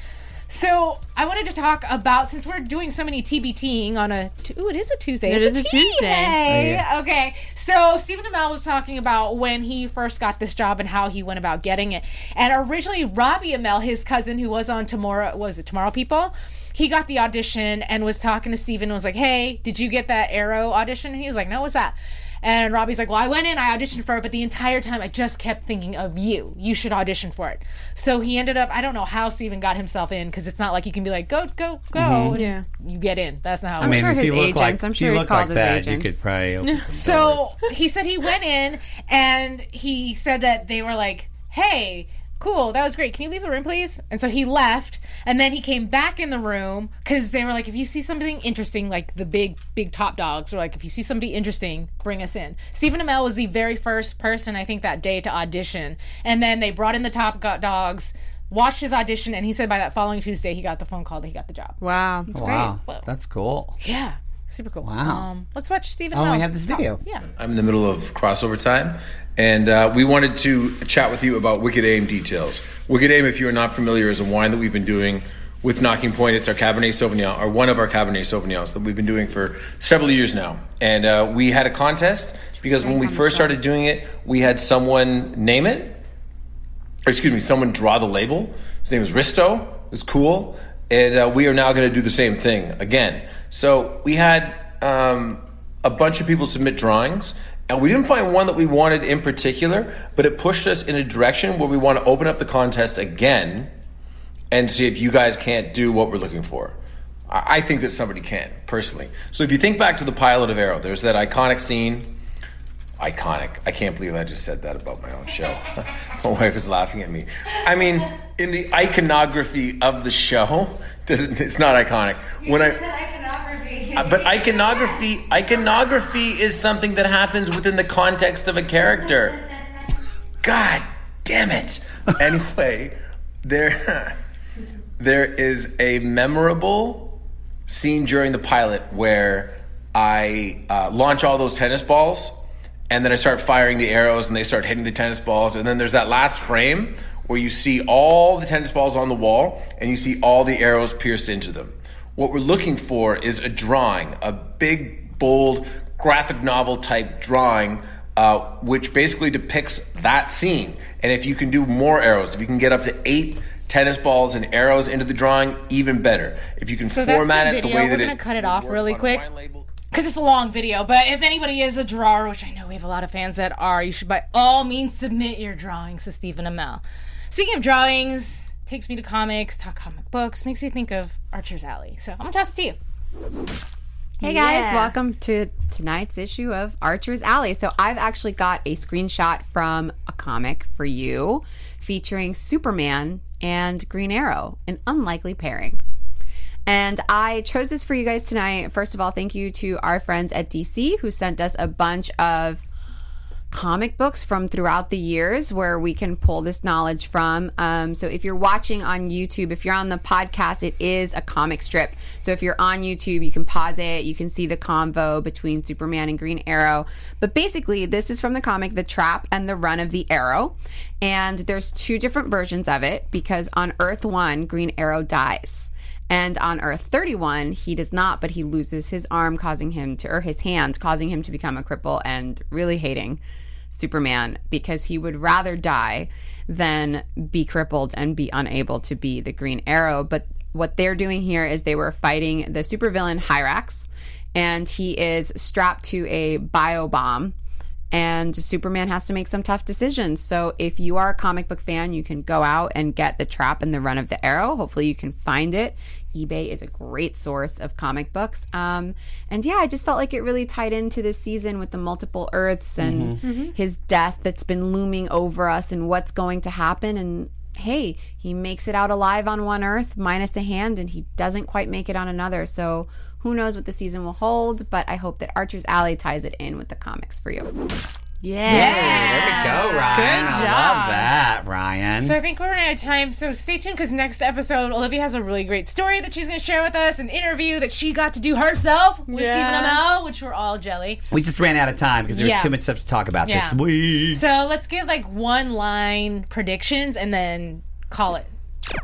B: So I wanted to talk about since we're doing so many TBTing on a t- ooh, it is a Tuesday.
F: It
B: it's
F: is a Tuesday.
E: Oh, yeah.
B: Okay, so Stephen Amell was talking about when he first got this job and how he went about getting it. And originally, Robbie Amell, his cousin who was on Tomorrow, was it Tomorrow People? He got the audition and was talking to Stephen and was like, "Hey, did you get that Arrow audition?" And he was like, "No, what's that?" And Robbie's like, Well, I went in, I auditioned for it, but the entire time I just kept thinking of you. You should audition for it. So he ended up, I don't know how Stephen got himself in because it's not like you can be like, Go, go, go. Mm-hmm. and
F: Yeah.
B: You get in. That's not how it
E: I mean,
K: sure
E: if
K: his
E: you look
K: agents-
E: like,
K: I'm sure
E: you
K: he called
E: like
K: his
E: that,
K: agents.
E: you could probably. open some
B: So he said he went in and he said that they were like, "Hey, cool, that was great. Can you leave the room, please?" And so he left, and then he came back in the room because they were like, "If you see something interesting, like the big, big top dogs, or like if you see somebody interesting, bring us in." Stephen Amell was the very first person I think that day to audition, and then they brought in the top go- dogs. Watched his audition, and he said by that following Tuesday he got the phone call that he got the job.
F: Wow.
E: wow,
B: Well-
E: that's cool.
B: Yeah, super cool.
E: Wow.
B: Um, let's watch Stephen.
E: Oh, we have this
B: talk.
E: video.
B: Yeah.
I: I'm in the middle of crossover time, and uh, we wanted to chat with you about Wicked Aim details. Wicked Aim, if you are not familiar, is a wine that we've been doing with Nocking Point. It's our Cabernet Sauvignon, or one of our Cabernet Sauvignons that we've been doing for several years now. And uh, we had a contest because when we first started doing it, we had someone name it, or excuse me, someone draw the label. His name was Risto. It was cool. And uh, we are now going to do the same thing again. So we had um, a bunch of people submit drawings. And we didn't find one that we wanted in particular, but it pushed us in a direction where we want to open up the contest again and see if you guys can't do what we're looking for. I I think that somebody can, personally. So if you think back to the pilot of Arrow, there's that iconic scene iconic. I can't believe I just said that about my own show. my wife is laughing at me. I mean, in the iconography of the show, doesn't it's not iconic. When I Uh, but iconography iconography is something that happens within the context of a character. God damn it. Anyway, there there is a memorable scene during the pilot where I uh, launch all those tennis balls, and then I start firing the arrows, and they start hitting the tennis balls. And then there's that last frame where you see all the tennis balls on the wall, and you see all the arrows pierced into them. What we're looking for is a drawing, a big, bold, graphic novel type drawing, uh, which basically depicts that scene. And if you can do more arrows, if you can get up to eight tennis balls and arrows into the drawing, even better. If you can
B: So
I: format
B: the
I: it the
B: video.
I: way
B: We're
I: that
B: gonna
I: it
B: cut it off really quick because it's a long video. But if anybody is a drawer, which I know we have a lot of fans that are, you should by all means submit your drawings to Stephen Amell. Speaking of drawings, takes me to comics, talk comic books, makes me think of Archer's Alley. So I'm gonna toss it to you.
D: Hey guys,
B: Yeah.
D: welcome to tonight's issue of Archer's Alley. So I've actually got a screenshot from a comic for you featuring Superman and Green Arrow, an unlikely pairing. And I chose this for you guys tonight. First of all, thank you to our friends at DC who sent us a bunch of comic books from throughout the years where we can pull this knowledge from. Um, so if you're watching on YouTube, if you're on the podcast, it is a comic strip. So if you're on YouTube, you can pause it. You can see the convo between Superman and Green Arrow. But basically, this is from the comic The Trap and the Run of the Arrow. And there's two different versions of it because on Earth 1, Green Arrow dies. And on Earth 31, he does not, but he loses his arm, causing him to, or his hand, causing him to become a cripple and really hating Superman because he would rather die than be crippled and be unable to be the Green Arrow. But what they're doing here is they were fighting the supervillain Hyrax, and he is strapped to a bio bomb and Superman has to make some tough decisions. So if you are a comic book fan, you can go out and get the trap and the run of the arrow. Hopefully, you can find it. eBay is a great source of comic books. Um, and yeah, I just felt like it really tied into this season with the multiple Earths and
L: Mhm.
D: his death that's been looming over us and what's going to happen. And hey, he makes it out alive on one Earth, minus a hand, and he doesn't quite make it on another. So who knows what the season will hold? But I hope that Archer's Alley ties it in with the comics for you.
B: Yeah.
E: there we go, Ryan.
B: Good
E: I
B: job.
E: love that, Ryan.
B: So I think we're running out of time. So stay tuned because next episode, Olivia has a really great story that she's going to share with us, an interview that she got to do herself with
F: Yeah.
B: Stephen Amell, which we're all jelly.
E: we just ran out of time because there was
B: Yeah.
E: too much stuff to talk about
B: Yeah.
E: this week.
B: So let's give like one line predictions and then call it.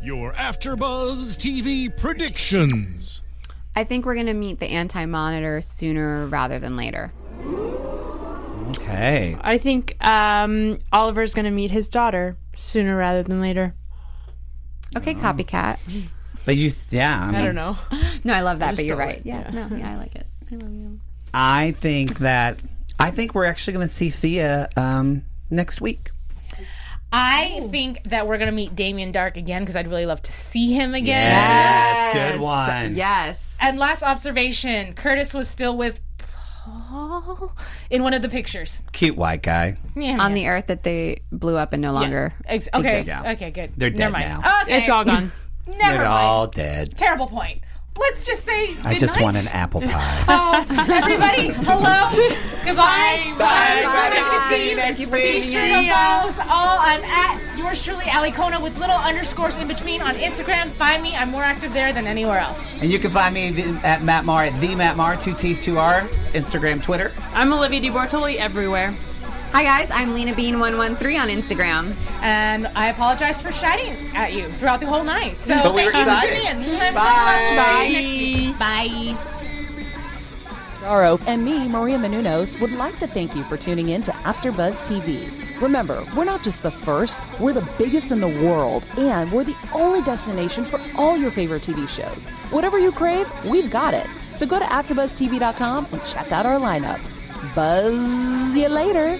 M: Your AfterBuzz TV predictions.
D: I think we're going to meet the anti monitor sooner rather than later.
E: Okay.
F: I think um, Oliver's going to meet his daughter sooner rather than later.
D: Okay, copycat.
E: But you, yeah.
F: I,
E: mean,
F: don't know.
D: No, I love that,
F: just
D: but you're
F: felt
D: right.
F: like-
D: Yeah,
F: yeah.
D: no, yeah, I like it. I love you.
E: I think that I think we're actually going to see Thea um, next week.
B: I think that we're going to meet Damien Darhk again because I'd really love to see him again.
E: Yes, good one.
D: Yes.
B: And last observation Curtis was still with Paul in one of the pictures.
E: Cute white guy.
B: Yeah,
D: On
B: man.
D: the Earth that they blew up and no longer.
B: Ex- okay,
D: exists.
B: okay, good.
E: They're
B: Never
E: dead
B: mind.
E: now.
B: Okay.
F: It's all gone.
B: Never
E: They're
B: mind.
E: all dead.
B: Terrible point. Let's just say
E: I just
B: night.
E: want an apple pie.
B: Oh, everybody, hello, goodbye.
E: Bye.
B: So
E: Bye.
B: good to see you.
D: Thank you for
B: Be sure to follow us all. I'm at yours truly, Ali Kona, with little underscores in between on Instagram. Find me. I'm more active there than anywhere else.
E: and you can find me at Matt Marr at the Matt Marr, two T's, two R, Instagram, Twitter.
F: I'm Olivia deBertoli everywhere.
D: Hi, guys. I'm Lena Bean113 on Instagram.
B: And I apologize for shouting at you throughout the whole night. So
E: But we were
B: thank you for
E: excited.
B: tuning.
E: Bye.
B: Bye. Next week. Bye.
C: Daro and me, Maria Menounos, would like to thank you for tuning in to AfterBuzz TV. Remember, we're not just the first, we're the biggest in the world, and we're the only destination for all your favorite TV shows. Whatever you crave, we've got it. So go to AfterBuzzTV.com and check out our lineup. Buzz you later.